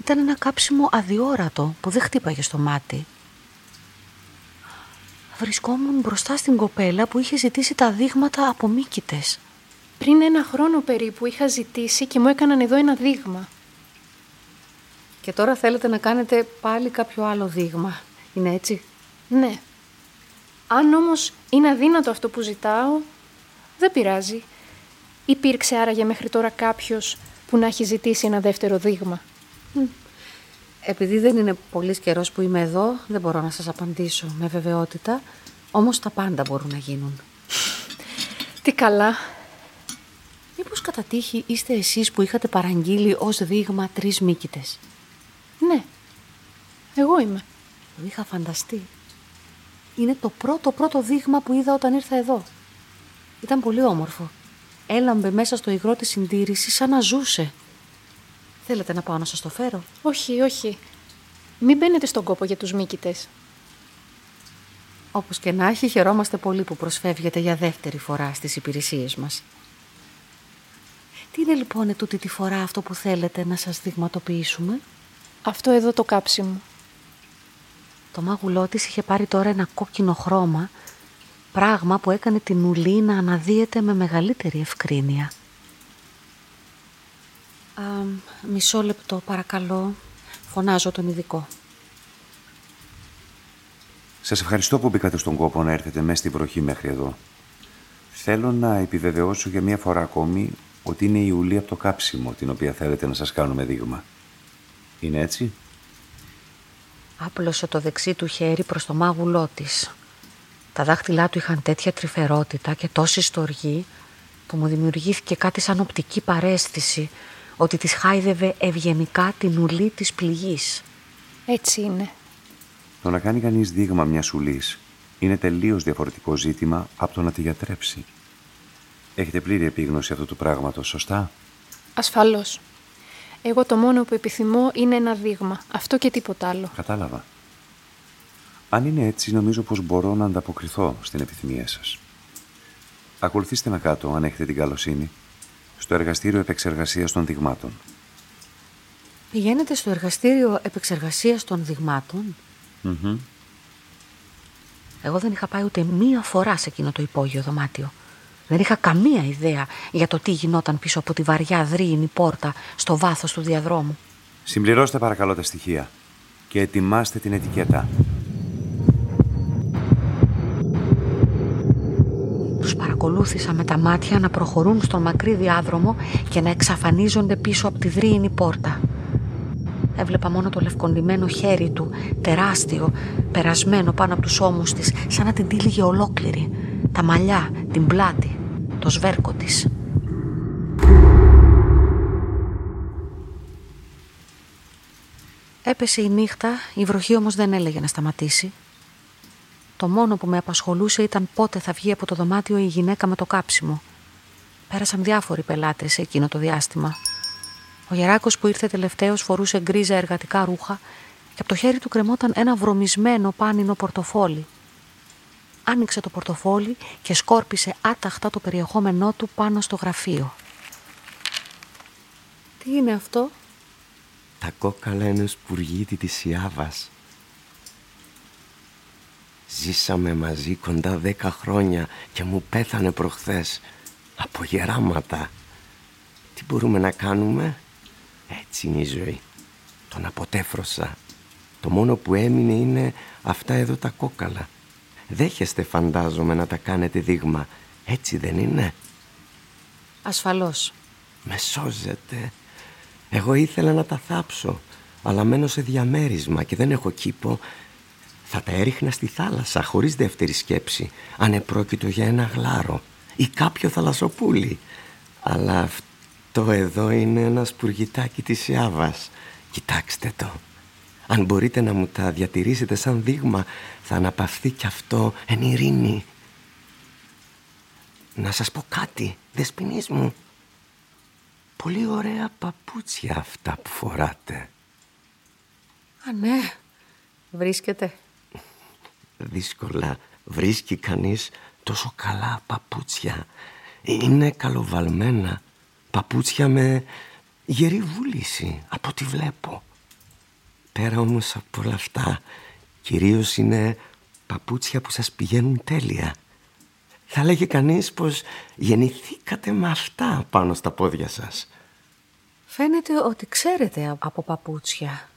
Ήταν ένα κάψιμο αδιόρατο που δεν χτύπαγε στο μάτι. Βρισκόμουν μπροστά στην κοπέλα που είχε ζητήσει τα δείγματα από μύκητες. Πριν ένα χρόνο περίπου είχα ζητήσει και μου έκαναν εδώ ένα δείγμα. Και τώρα θέλετε να κάνετε πάλι κάποιο άλλο δείγμα. Είναι έτσι; Ναι. Αν όμως είναι αδύνατο αυτό που ζητάω, δεν πειράζει. Υπήρξε άραγε μέχρι τώρα κάποιος που να έχει ζητήσει ένα δεύτερο δείγμα. Επειδή δεν είναι πολύς καιρός που είμαι εδώ, δεν μπορώ να σας απαντήσω με βεβαιότητα, όμως τα πάντα μπορούν να γίνουν. Τι καλά. Μήπως κατά τύχη είστε εσείς που είχατε παραγγείλει ως δείγμα τρεις μύκητες; Ναι, εγώ είμαι. Το είχα φανταστεί. Είναι το πρώτο πρώτο δείγμα που είδα όταν ήρθα εδώ. Ήταν πολύ όμορφο. Έλαμπε μέσα στο υγρό της συντήρησης σαν να ζούσε. Θέλετε να πάω να σας το φέρω; Όχι, όχι. Μην μπαίνετε στον κόπο για τους μύκητες. Όπως και να έχει, χαιρόμαστε πολύ που προσφεύγετε για δεύτερη φορά στις υπηρεσίες μας. Τι είναι λοιπόν ετούτη τη φορά αυτό που θέλετε να σας δειγματοποιήσουμε; Αυτό εδώ το κάψιμο. Το μάγουλό της είχε πάρει τώρα ένα κόκκινο χρώμα, πράγμα που έκανε την ουλή να αναδύεται με μεγαλύτερη ευκρίνεια. Α, μισό λεπτό παρακαλώ, φωνάζω τον ειδικό. Σας ευχαριστώ που μπήκατε στον κόπο να έρθετε μέσα στη βροχή μέχρι εδώ. Θέλω να επιβεβαιώσω για μία φορά ακόμη ότι είναι η ουλή από το κάψιμο την οποία θέλετε να σας κάνουμε δείγμα. Είναι έτσι; Άπλωσε το δεξί του χέρι προς το μάγουλό της. Τα δάχτυλά του είχαν τέτοια τρυφερότητα και τόση στοργή που μου δημιουργήθηκε κάτι σαν οπτική παρέστηση ότι της χάιδευε ευγενικά την ουλή της πληγής. Έτσι είναι. Το να κάνει κανείς δείγμα μιας ουλής είναι τελείως διαφορετικό ζήτημα από το να τη γιατρέψει. Έχετε πλήρη επίγνωση αυτού του πράγματος, σωστά; Ασφαλώς. Εγώ το μόνο που επιθυμώ είναι ένα δείγμα. Αυτό και τίποτα άλλο. Κατάλαβα. Αν είναι έτσι, νομίζω πως μπορώ να ανταποκριθώ στην επιθυμία σας. Ακολουθήστε με κάτω, αν έχετε την καλοσύνη, στο εργαστήριο επεξεργασίας των δειγμάτων. Πηγαίνετε στο εργαστήριο επεξεργασίας των δειγμάτων; Μμμ. Εγώ δεν είχα πάει ούτε μία φορά σε εκείνο το υπόγειο δωμάτιο. Δεν είχα καμία ιδέα για το τι γινόταν πίσω από τη βαριά δρύινη πόρτα στο βάθος του διαδρόμου. Συμπληρώστε παρακαλώ τα στοιχεία και ετοιμάστε την ετικέτα. Τους παρακολούθησα με τα μάτια να προχωρούν στον μακρύ διάδρομο και να εξαφανίζονται πίσω από τη δρύινη πόρτα. Έβλεπα μόνο το λευκοντημένο χέρι του, τεράστιο, περασμένο πάνω από τους ώμους της, σαν να την τύλιγε ολόκληρη. Τα μαλλιά, την πλάτη, το σβέρκο της. Έπεσε η νύχτα, η βροχή όμως δεν έλεγε να σταματήσει. Το μόνο που με απασχολούσε ήταν πότε θα βγει από το δωμάτιο η γυναίκα με το κάψιμο. Πέρασαν διάφοροι πελάτες σε εκείνο το διάστημα. Ο Γεράκος που ήρθε τελευταίος φορούσε γκρίζα εργατικά ρούχα και από το χέρι του κρεμόταν ένα βρωμισμένο πάνινο πορτοφόλι. Άνοιξε το πορτοφόλι και σκόρπισε άταχτα το περιεχόμενό του πάνω στο γραφείο. Τι είναι αυτό; Τα κόκαλα ενός πουργίτη της Ιάβας. Ζήσαμε μαζί κοντά δέκα χρόνια και μου πέθανε προχθές από γεράματα. Τι μπορούμε να κάνουμε; Έτσι είναι η ζωή. Τον αποτέφρωσα. Το μόνο που έμεινε είναι αυτά εδώ τα κόκαλα. Δέχεστε φαντάζομαι να τα κάνετε δείγμα. Έτσι δεν είναι; Ασφαλώς. Με σώζετε. Εγώ ήθελα να τα θάψω, αλλά μένω σε διαμέρισμα και δεν έχω κήπο. Θα τα έριχνα στη θάλασσα χωρίς δεύτερη σκέψη, αν επρόκειτο για ένα γλάρο ή κάποιο θαλασσοπούλι. Αλλά αυτό εδώ είναι ένας σπουργητάκι της Ιάβας. Κοιτάξτε το. Αν μπορείτε να μου τα διατηρήσετε σαν δείγμα, θα αναπαυθεί κι αυτό εν ειρήνη. Να σας πω κάτι, δεσποινής μου. Πολύ ωραία παπούτσια αυτά που φοράτε. Α, ναι. Βρίσκεται. Δύσκολα βρίσκει κανείς τόσο καλά παπούτσια. Είναι καλοβαλμένα. Παπούτσια με γερή βούληση, από ό,τι βλέπω. Πέρα όμως από όλα αυτά, κυρίως είναι παπούτσια που σας πηγαίνουν τέλεια. Θα λέγε κανείς πως γεννηθήκατε με αυτά πάνω στα πόδια σας. Φαίνεται ότι ξέρετε από παπούτσια.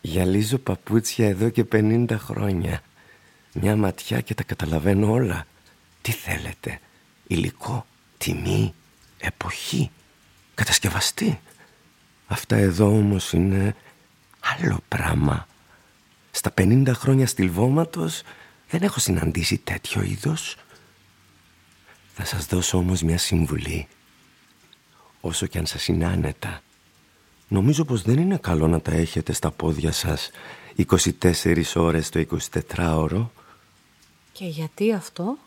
Γυαλίζω παπούτσια εδώ και 50 χρόνια. Μια ματιά και τα καταλαβαίνω όλα. Τι θέλετε, υλικό, τιμή, εποχή, κατασκευαστή. Αυτά εδώ όμως είναι άλλο πράγμα. Στα 50 χρόνια στυλβώματος δεν έχω συναντήσει τέτοιο είδος. Θα σας δώσω όμως μια συμβουλή. Όσο κι αν σας είναι άνετα. Νομίζω πως δεν είναι καλό να τα έχετε στα πόδια σας 24 ώρες το 24ωρο. Και γιατί αυτό;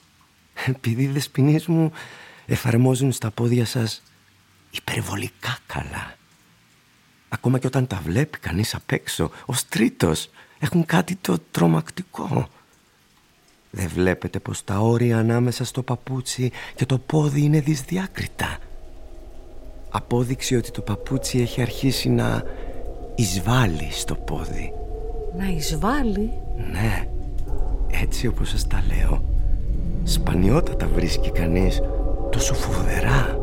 Επειδή οι δεσποινείς μου εφαρμόζουν στα πόδια σας υπερβολικά καλά. Ακόμα και όταν τα βλέπει κανείς απ' έξω, ως τρίτος, έχουν κάτι το τρομακτικό. Δεν βλέπετε πως τα όρια ανάμεσα στο παπούτσι και το πόδι είναι δυσδιάκριτα. Απόδειξη ότι το παπούτσι έχει αρχίσει να εισβάλλει στο πόδι. Να εισβάλλει; Ναι, έτσι όπως σας τα λέω. Σπανιότατα βρίσκει κανείς τόσο φοβερά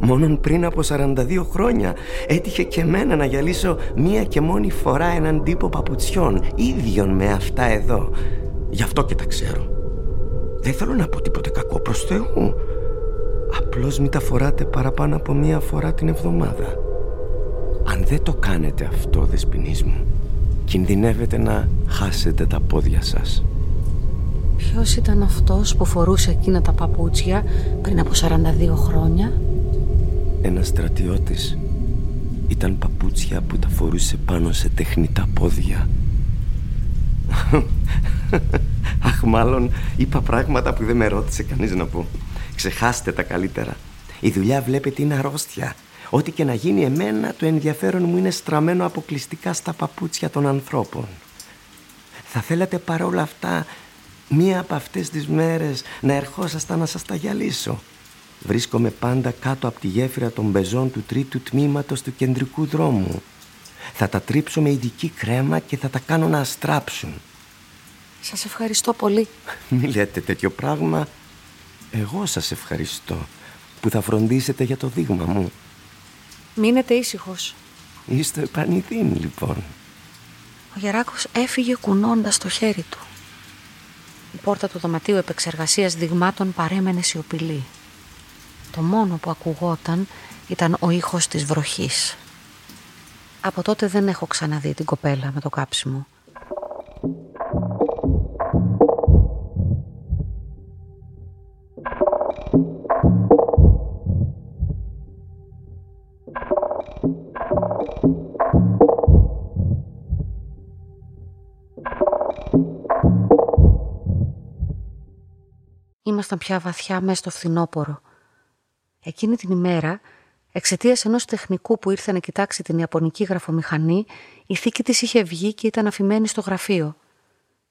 Μόνον πριν από 42 χρόνια έτυχε και εμένα να γυαλίσω μία και μόνη φορά έναν τύπο παπουτσιών ίδιων με αυτά εδώ. Γι' αυτό και τα ξέρω. Δεν θέλω να πω τίποτε κακό προς Θεού. Απλώς μην τα φοράτε παραπάνω από μία φορά την εβδομάδα. Αν δεν το κάνετε αυτό, δεσποινής μου, κινδυνεύετε να χάσετε τα πόδια σας. Ποιος ήταν αυτός που φορούσε εκείνα τα παπούτσια πριν από 42 χρόνια; Ένας στρατιώτης. Ήταν παπούτσια που τα φορούσε πάνω σε τεχνητά πόδια. Αχ, μάλλον είπα πράγματα που δεν με ρώτησε κανείς να πω. Ξεχάστε τα καλύτερα. Η δουλειά βλέπετε είναι αρρώστια. Ό,τι και να γίνει εμένα το ενδιαφέρον μου είναι στραμμένο αποκλειστικά στα παπούτσια των ανθρώπων. Θα θέλατε παρόλα αυτά μία από αυτές τις μέρες να ερχόσασταν να σας τα γυαλίσω; Βρίσκομαι πάντα κάτω από τη γέφυρα των πεζών του τρίτου τμήματος του κεντρικού δρόμου. Θα τα τρίψω με ειδική κρέμα και θα τα κάνω να αστράψουν. Σας ευχαριστώ πολύ. Μη λέτε τέτοιο πράγμα. Εγώ σας ευχαριστώ που θα φροντίσετε για το δείγμα μου. Μείνετε ήσυχος. Είστε επανειδήν λοιπόν. Ο Γεράκος έφυγε κουνώντας το χέρι του. Η πόρτα του δωματίου επεξεργασίας δειγμάτων παρέμενε σιωπηλή. Το μόνο που ακουγόταν ήταν ο ήχος της βροχής. Από τότε δεν έχω ξαναδεί την κοπέλα με το κάψιμο. Ήμασταν πια βαθιά μέσα στο φθινόπορο. Εκείνη την ημέρα Εξαιτίας ενός τεχνικού που ήρθε να κοιτάξει την Ιαπωνική γραφομηχανή, η θήκη της είχε βγει και ήταν αφημένη στο γραφείο.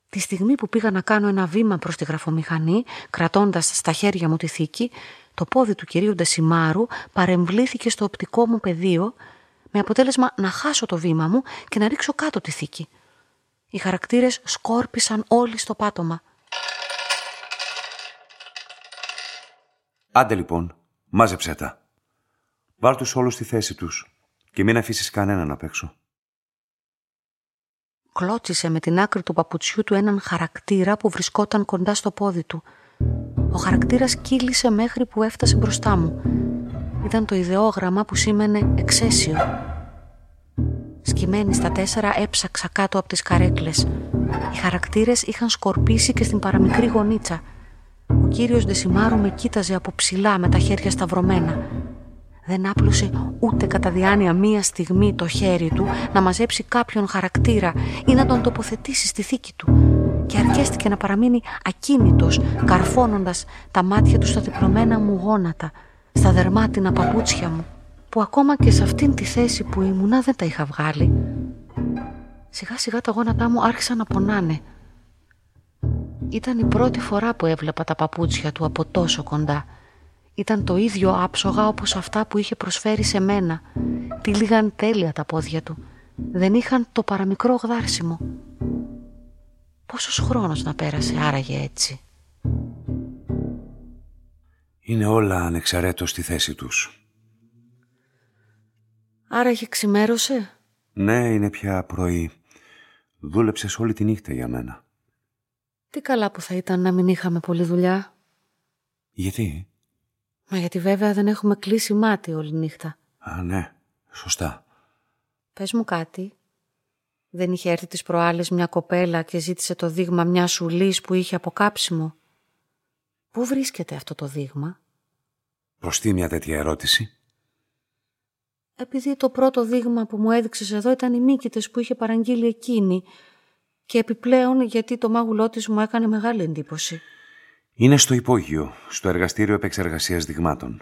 Τη στιγμή που πήγα να κάνω ένα βήμα προς τη γραφομηχανή, κρατώντας στα χέρια μου τη θήκη, το πόδι του κυρίου Ντεσιμάρου παρεμβλήθηκε στο οπτικό μου πεδίο, με αποτέλεσμα να χάσω το βήμα μου και να ρίξω κάτω τη θήκη. Οι χαρακτήρες σκόρπισαν όλοι στο πάτωμα. Άντε λοιπόν, μάζεψέ τα. Βάλ τους όλους στη θέση τους και μην αφήσεις κανέναν απ' έξω. Κλώτσισε με την άκρη του παπουτσιού του έναν χαρακτήρα που βρισκόταν κοντά στο πόδι του. Ο χαρακτήρας κύλησε μέχρι που έφτασε μπροστά μου. Ήταν το ιδεόγραμμα που σήμαινε εξαίσιο. Σκυμμένη στα τέσσερα έψαξα κάτω από τις καρέκλες. Οι χαρακτήρες είχαν σκορπίσει και στην παραμικρή γωνίτσα. Ο κύριος Δεσιμάρου με κοίταζε από ψηλά με τα χέρια σταυρωμένα. Δεν άπλωσε ούτε κατά διάνοια μία στιγμή το χέρι του να μαζέψει κάποιον χαρακτήρα ή να τον τοποθετήσει στη θήκη του και αρκέστηκε να παραμείνει ακίνητος καρφώνοντας τα μάτια του στα διπλωμένα μου γόνατα, στα δερμάτινα παπούτσια μου που ακόμα και σε αυτήν τη θέση που ήμουνα δεν τα είχα βγάλει. Σιγά σιγά τα γόνατά μου άρχισαν να πονάνε. Ήταν η πρώτη φορά που έβλεπα τα παπούτσια του από τόσο κοντά ήταν το ίδιο άψογα όπως αυτά που είχε προσφέρει σε μένα. Τύλιγαν τέλεια τα πόδια του. Δεν είχαν το παραμικρό γδάρσιμο. Πόσος χρόνος να πέρασε άραγε έτσι. Είναι όλα ανεξαρέτως στη θέση τους. Άραγε ξημέρωσε; Ναι, είναι πια πρωί. Δούλεψες όλη τη νύχτα για μένα. Τι καλά που θα ήταν να μην είχαμε πολλή δουλειά. Γιατί; Μα γιατί βέβαια δεν έχουμε κλείσει μάτι όλη νύχτα. Α, ναι. Σωστά. Πες μου κάτι. Δεν είχε έρθει τις προάλλες μια κοπέλα και ζήτησε το δείγμα μια σουλής που είχε αποκάψιμο. Πού βρίσκεται αυτό το δείγμα; Προς τι μια τέτοια ερώτηση; Επειδή το πρώτο δείγμα που μου έδειξες εδώ ήταν οι μύκητες που είχε παραγγείλει εκείνη και επιπλέον γιατί το μάγουλό της μου έκανε μεγάλη εντύπωση. Είναι στο υπόγειο, στο εργαστήριο επεξεργασίας δειγμάτων.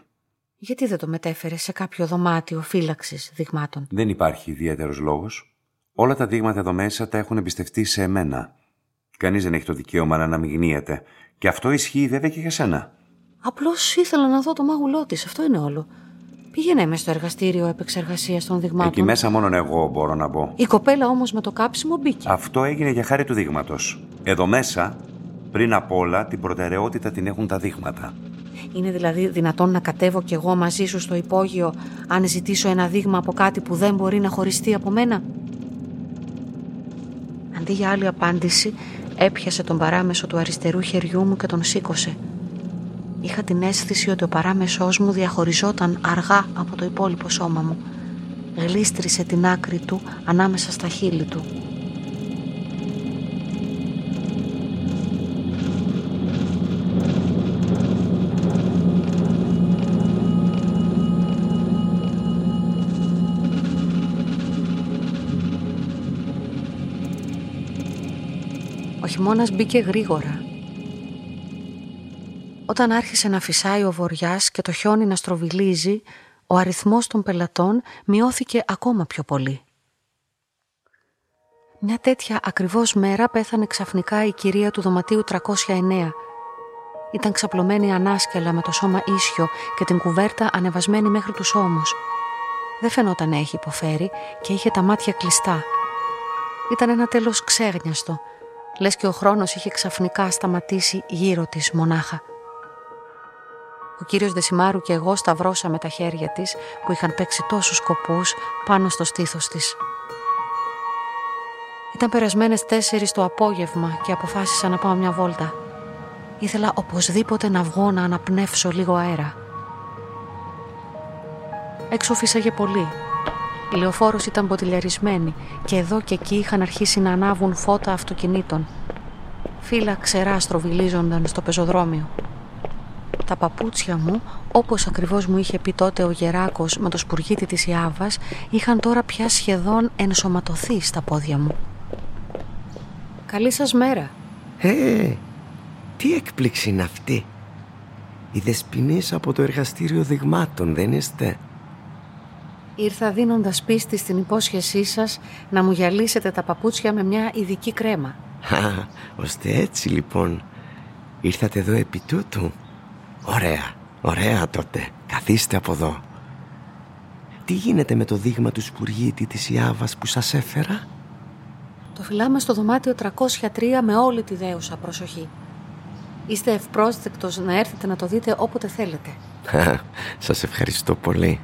Γιατί δεν το μετέφερε σε κάποιο δωμάτιο φύλαξης δειγμάτων; Δεν υπάρχει ιδιαίτερος λόγος. Όλα τα δείγματα εδώ μέσα τα έχουν εμπιστευτεί σε εμένα. Κανείς δεν έχει το δικαίωμα να αναμειγνύεται. Και αυτό ισχύει βέβαια και για σένα. Απλώς ήθελα να δω το μάγουλό της, αυτό είναι όλο. Πήγαινε μες στο εργαστήριο επεξεργασίας των δειγμάτων. Εκεί μέσα μόνο εγώ μπορώ να μπω. Η κοπέλα όμως με το κάψιμο μπήκε. Αυτό έγινε για χάρη του δείγματος. Εδώ μέσα πριν απ' όλα, την προτεραιότητα την έχουν τα δείγματα. Είναι δηλαδή δυνατόν να κατέβω κι εγώ μαζί σου στο υπόγειο αν ζητήσω ένα δείγμα από κάτι που δεν μπορεί να χωριστεί από μένα; Αντί για άλλη απάντηση, έπιασε τον παράμεσο του αριστερού χεριού μου και τον σήκωσε. Είχα την αίσθηση ότι ο παράμεσός μου διαχωριζόταν αργά από το υπόλοιπο σώμα μου. Γλίστρισε την άκρη του ανάμεσα στα χείλη του. χειμώνας μπήκε γρήγορα. Όταν άρχισε να φυσάει ο βοριάς και το χιόνι να στροβιλίζει, ο αριθμός των πελατών μειώθηκε ακόμα πιο πολύ. Μια τέτοια ακριβώς μέρα πέθανε ξαφνικά η κυρία του δωματίου 309. Ήταν ξαπλωμένη ανάσκελα με το σώμα ίσιο και την κουβέρτα ανεβασμένη μέχρι τους ώμους. Δεν φαινόταν να έχει υποφέρει και είχε τα μάτια κλειστά. Ήταν ένα τέλος ξέγνιαστο, λες και ο χρόνος είχε ξαφνικά σταματήσει γύρω της μονάχα. Ο κύριος Δεσιμάρου και εγώ σταυρώσαμε τα χέρια της που είχαν παίξει τόσους σκοπούς πάνω στο στήθος της. Ήταν περασμένες τέσσερις το απόγευμα και αποφάσισα να πάω μια βόλτα. Ήθελα οπωσδήποτε να βγω να αναπνεύσω λίγο αέρα. Έξω φύσαγε πολύ η λεωφόρος ήταν ποτηλιαρισμένη και εδώ και εκεί είχαν αρχίσει να ανάβουν φώτα αυτοκινήτων. Φύλλα ξερά στροβιλίζονταν στο πεζοδρόμιο. Τα παπούτσια μου, όπως ακριβώς μου είχε πει τότε ο Γεράκος με το σπουργίτι της Ιάβας, είχαν τώρα πια σχεδόν ενσωματωθεί στα πόδια μου. «Καλή σας μέρα». «Ε, τι έκπληξη είναι αυτή. Οι δεσποινείς από το εργαστήριο δειγμάτων, δεν είστε» Ήρθα δίνοντας πίστη στην υπόσχεσή σας να μου γυαλίσετε τα παπούτσια με μια ειδική κρέμα. Α, ώστε έτσι λοιπόν. Ήρθατε εδώ επί τούτου. Ωραία, ωραία τότε. Καθίστε από εδώ. Τι γίνεται με το δείγμα του σπουργίτη της Ιάβας που σας έφερα; Το φυλάμε στο δωμάτιο 303 με όλη τη δέουσα προσοχή. Είστε ευπρόσδεκτος να έρθετε να το δείτε όποτε θέλετε. Σας ευχαριστώ πολύ.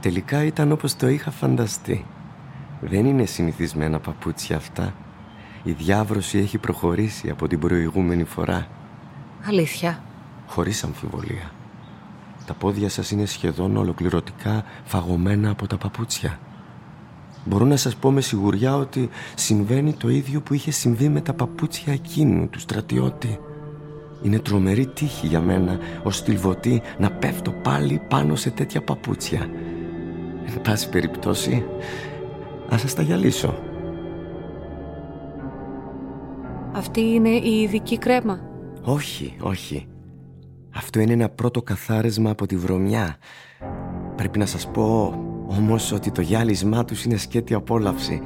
Τελικά ήταν όπως το είχα φανταστεί. Δεν είναι συνηθισμένα παπούτσια αυτά. Η διάβρωση έχει προχωρήσει από την προηγούμενη φορά. Αλήθεια. Χωρίς αμφιβολία. Τα πόδια σας είναι σχεδόν ολοκληρωτικά φαγωμένα από τα παπούτσια. Μπορώ να σας πω με σιγουριά ότι συμβαίνει το ίδιο που είχε συμβεί με τα παπούτσια εκείνου του στρατιώτη. Είναι τρομερή τύχη για μένα ως στυλβωτή να πέφτω πάλι πάνω σε τέτοια παπούτσια. Εν πάση περιπτώσει, ας σας τα γυαλίσω. Αυτή είναι η ειδική κρέμα. Όχι, όχι. Αυτό είναι ένα πρώτο καθάρισμα από τη βρωμιά. Πρέπει να σας πω όμως ότι το γυάλισμά τους είναι σκέτη απόλαυση.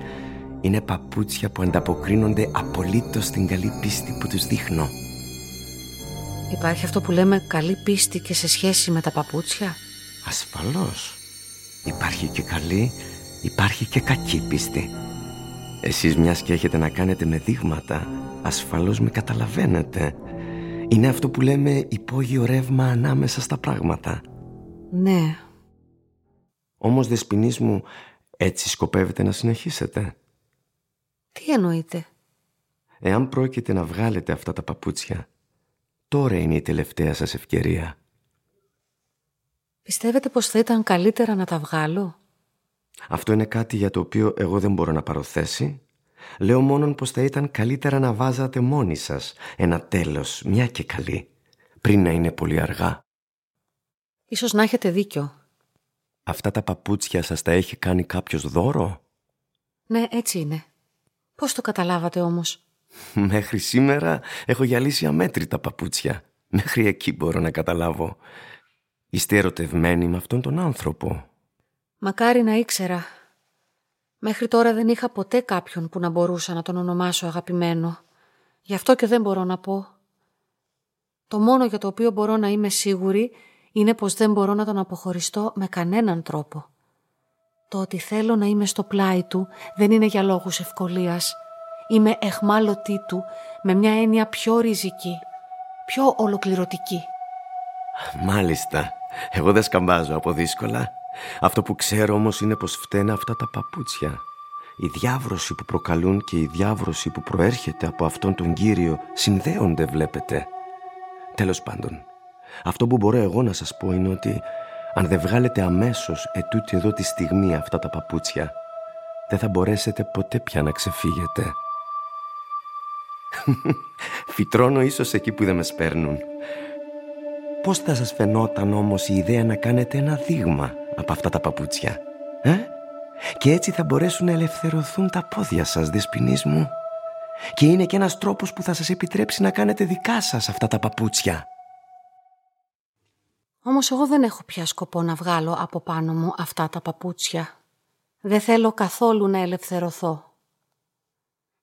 Είναι παπούτσια που ανταποκρίνονται απολύτως στην καλή πίστη που τους δείχνω. Υπάρχει αυτό που λέμε καλή πίστη και σε σχέση με τα παπούτσια; Ασφαλώς. Υπάρχει και καλή, υπάρχει και κακή πίστη. Εσείς μιας και έχετε να κάνετε με δείγματα, ασφαλώς με καταλαβαίνετε. Είναι αυτό που λέμε υπόγειο ρεύμα ανάμεσα στα πράγματα. Ναι. Όμως δεσποινής μου, έτσι σκοπεύετε να συνεχίσετε; Τι εννοείτε; Εάν πρόκειται να βγάλετε αυτά τα παπούτσια, τώρα είναι η τελευταία σας ευκαιρία. Πιστεύετε πως θα ήταν καλύτερα να τα βγάλω; Αυτό είναι κάτι για το οποίο εγώ δεν μπορώ να παροθέσει. Λέω μόνον πως θα ήταν καλύτερα να βάζατε μόνοι σας ένα τέλος, μια και καλή, πριν να είναι πολύ αργά. Ίσως να έχετε δίκιο. Αυτά τα παπούτσια σας τα έχει κάνει κάποιος δώρο; Ναι, έτσι είναι. Πώς το καταλάβατε όμως; Μέχρι σήμερα έχω γυαλίσει αμέτρητα παπούτσια. Μέχρι εκεί μπορώ να καταλάβω. Είστε ερωτευμένοι με αυτόν τον άνθρωπο. Μακάρι να ήξερα. Μέχρι τώρα δεν είχα ποτέ κάποιον που να μπορούσα να τον ονομάσω αγαπημένο. Γι' αυτό και δεν μπορώ να πω. Το μόνο για το οποίο μπορώ να είμαι σίγουρη είναι πως δεν μπορώ να τον αποχωριστώ με κανέναν τρόπο. Το ότι θέλω να είμαι στο πλάι του δεν είναι για λόγους ευκολίας. Είμαι εχμάλωτή του με μια έννοια πιο ριζική, πιο ολοκληρωτική. Μάλιστα. Εγώ δεν σκαμπάζω από δύσκολα. Αυτό που ξέρω όμως είναι πως φταίνε αυτά τα παπούτσια. Η διάβρωση που προκαλούν και η διάβρωση που προέρχεται από αυτόν τον Κύριο συνδέονται βλέπετε. Τέλος πάντων, αυτό που μπορώ εγώ να σας πω είναι ότι αν δεν βγάλετε αμέσως ετούτη εδώ τη στιγμή αυτά τα παπούτσια, δεν θα μπορέσετε ποτέ πια να ξεφύγετε. Φυτρώνω ίσως εκεί που δεν με σπέρνουν. Πώς θα σας φαινόταν όμως η ιδέα να κάνετε ένα δείγμα; Από αυτά τα παπούτσια, ε; Και έτσι θα μπορέσουν να ελευθερωθούν τα πόδια σας, δεσποινής μου. Και είναι και ένας τρόπος που θα σας επιτρέψει να κάνετε δικά σας αυτά τα παπούτσια. Όμως εγώ δεν έχω πια σκοπό να βγάλω από πάνω μου αυτά τα παπούτσια. Δεν θέλω καθόλου να ελευθερωθώ.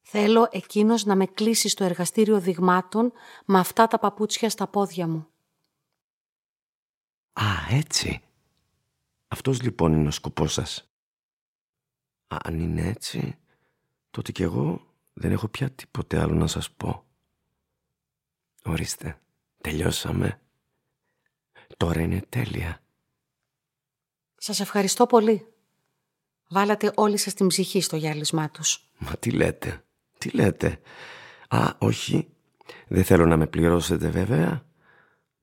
Θέλω εκείνος να με κλείσει στο εργαστήριο δειγμάτων με αυτά τα παπούτσια στα πόδια μου. Α, έτσι. Αυτός λοιπόν είναι ο σκοπός σας; Αν είναι έτσι, τότε κι εγώ δεν έχω πια τίποτε άλλο να σας πω. Ορίστε, τελειώσαμε. Τώρα είναι τέλεια. Σας ευχαριστώ πολύ. Βάλατε όλοι σας την ψυχή στο γυάλισμά τους. Μα τι λέτε, τι λέτε. Α, όχι, δεν θέλω να με πληρώσετε βέβαια.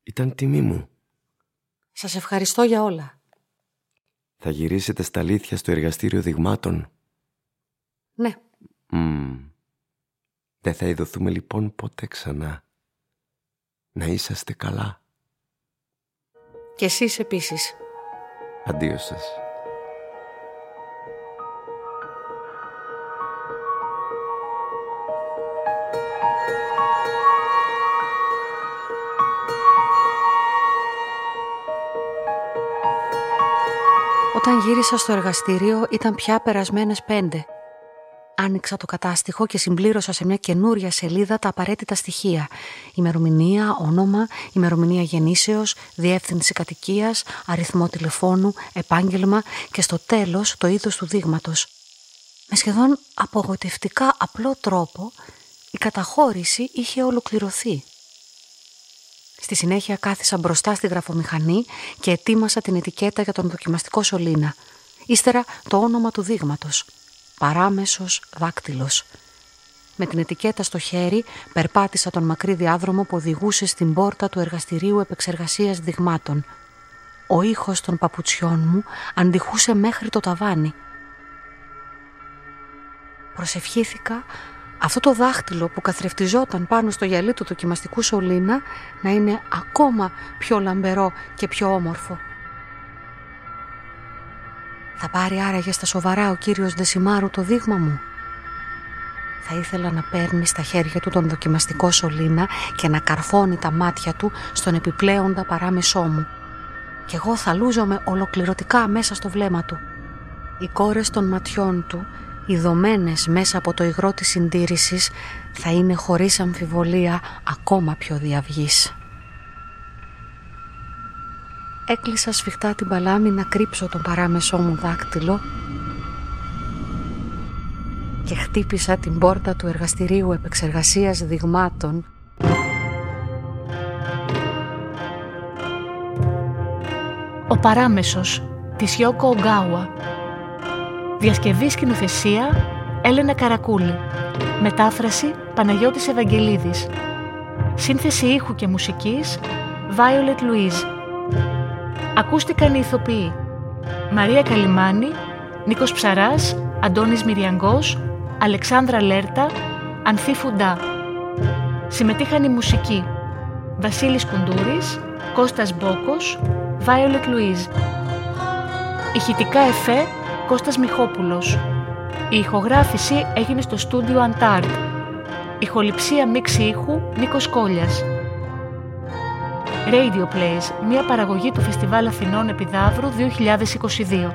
Ήταν τιμή μου. Σας ευχαριστώ για όλα. Θα γυρίσετε στα αλήθεια στο εργαστήριο δειγμάτων. Ναι. Δεν θα ειδωθούμε λοιπόν ποτέ ξανά. Να είσαστε καλά. Και εσείς επίσης. Αντίο σας. Όταν γύρισα στο εργαστήριο ήταν πια περασμένες πέντε. Άνοιξα το κατάστοιχο και συμπλήρωσα σε μια καινούρια σελίδα τα απαραίτητα στοιχεία. Ημερομηνία, όνομα, ημερομηνία γεννήσεως, διεύθυνση κατοικίας, αριθμό τηλεφώνου, επάγγελμα και στο τέλος το είδος του δείγματος. Με σχεδόν απογοητευτικά απλό τρόπο η καταχώρηση είχε ολοκληρωθεί. Στη συνέχεια κάθισα μπροστά στη γραφομηχανή και ετοίμασα την ετικέτα για τον δοκιμαστικό σωλήνα. Ύστερα το όνομα του δείγματος. Παράμεσος δάκτυλος. Με την ετικέτα στο χέρι περπάτησα τον μακρύ διάδρομο που οδηγούσε στην πόρτα του εργαστηρίου επεξεργασίας δειγμάτων. Ο ήχος των παπουτσιών μου αντιχούσε μέχρι το ταβάνι. Προσευχήθηκα αυτό το δάχτυλο που καθρεφτιζόταν πάνω στο γυαλί του δοκιμαστικού σωλήνα να είναι ακόμα πιο λαμπερό και πιο όμορφο. Θα πάρει άραγε στα σοβαρά ο κύριος Δεσιμάρου το δείγμα μου. Θα ήθελα να παίρνει στα χέρια του τον δοκιμαστικό σωλήνα και να καρφώνει τα μάτια του στον επιπλέοντα παράμεσό μου. Κι εγώ θα λούζομαι ολοκληρωτικά μέσα στο βλέμμα του. Οι κόρες των ματιών του ιδωμένες μέσα από το υγρό της συντήρησης θα είναι χωρίς αμφιβολία ακόμα πιο διαυγής. Έκλεισα σφιχτά την παλάμη να κρύψω τον παράμεσό μου δάκτυλο και χτύπησα την πόρτα του εργαστηρίου επεξεργασίας δειγμάτων Ο παράμεσος της Γιώκο Ογκάουα Διασκευή σκηνοθεσία Έλενα Καρακούλη. Μετάφραση Παναγιώτης Ευαγγελίδης. Σύνθεση ήχου και μουσικής Violet Louise. Ακούστηκαν οι ηθοποιοί Μαρία Καλιμάνη, Νίκος Ψαράς, Αντώνης Μυριαγκός, Αλεξάνδρα Λέρτα, Ανθή Φουντά. Συμμετείχαν οι μουσικοί Βασίλης Κουντούρης, Κώστας Μπόκος, Violet Louise. Ηχητικά εφέ Κώστας Μιχόπουλος. Η ηχογράφηση έγινε στο στούντιο Αντάρτ. Ηχοληψία μίξη ήχου Νίκος Κόλιας. Radio Plays, μια παραγωγή του Φεστιβάλ Αθηνών Επιδαύρου 2022.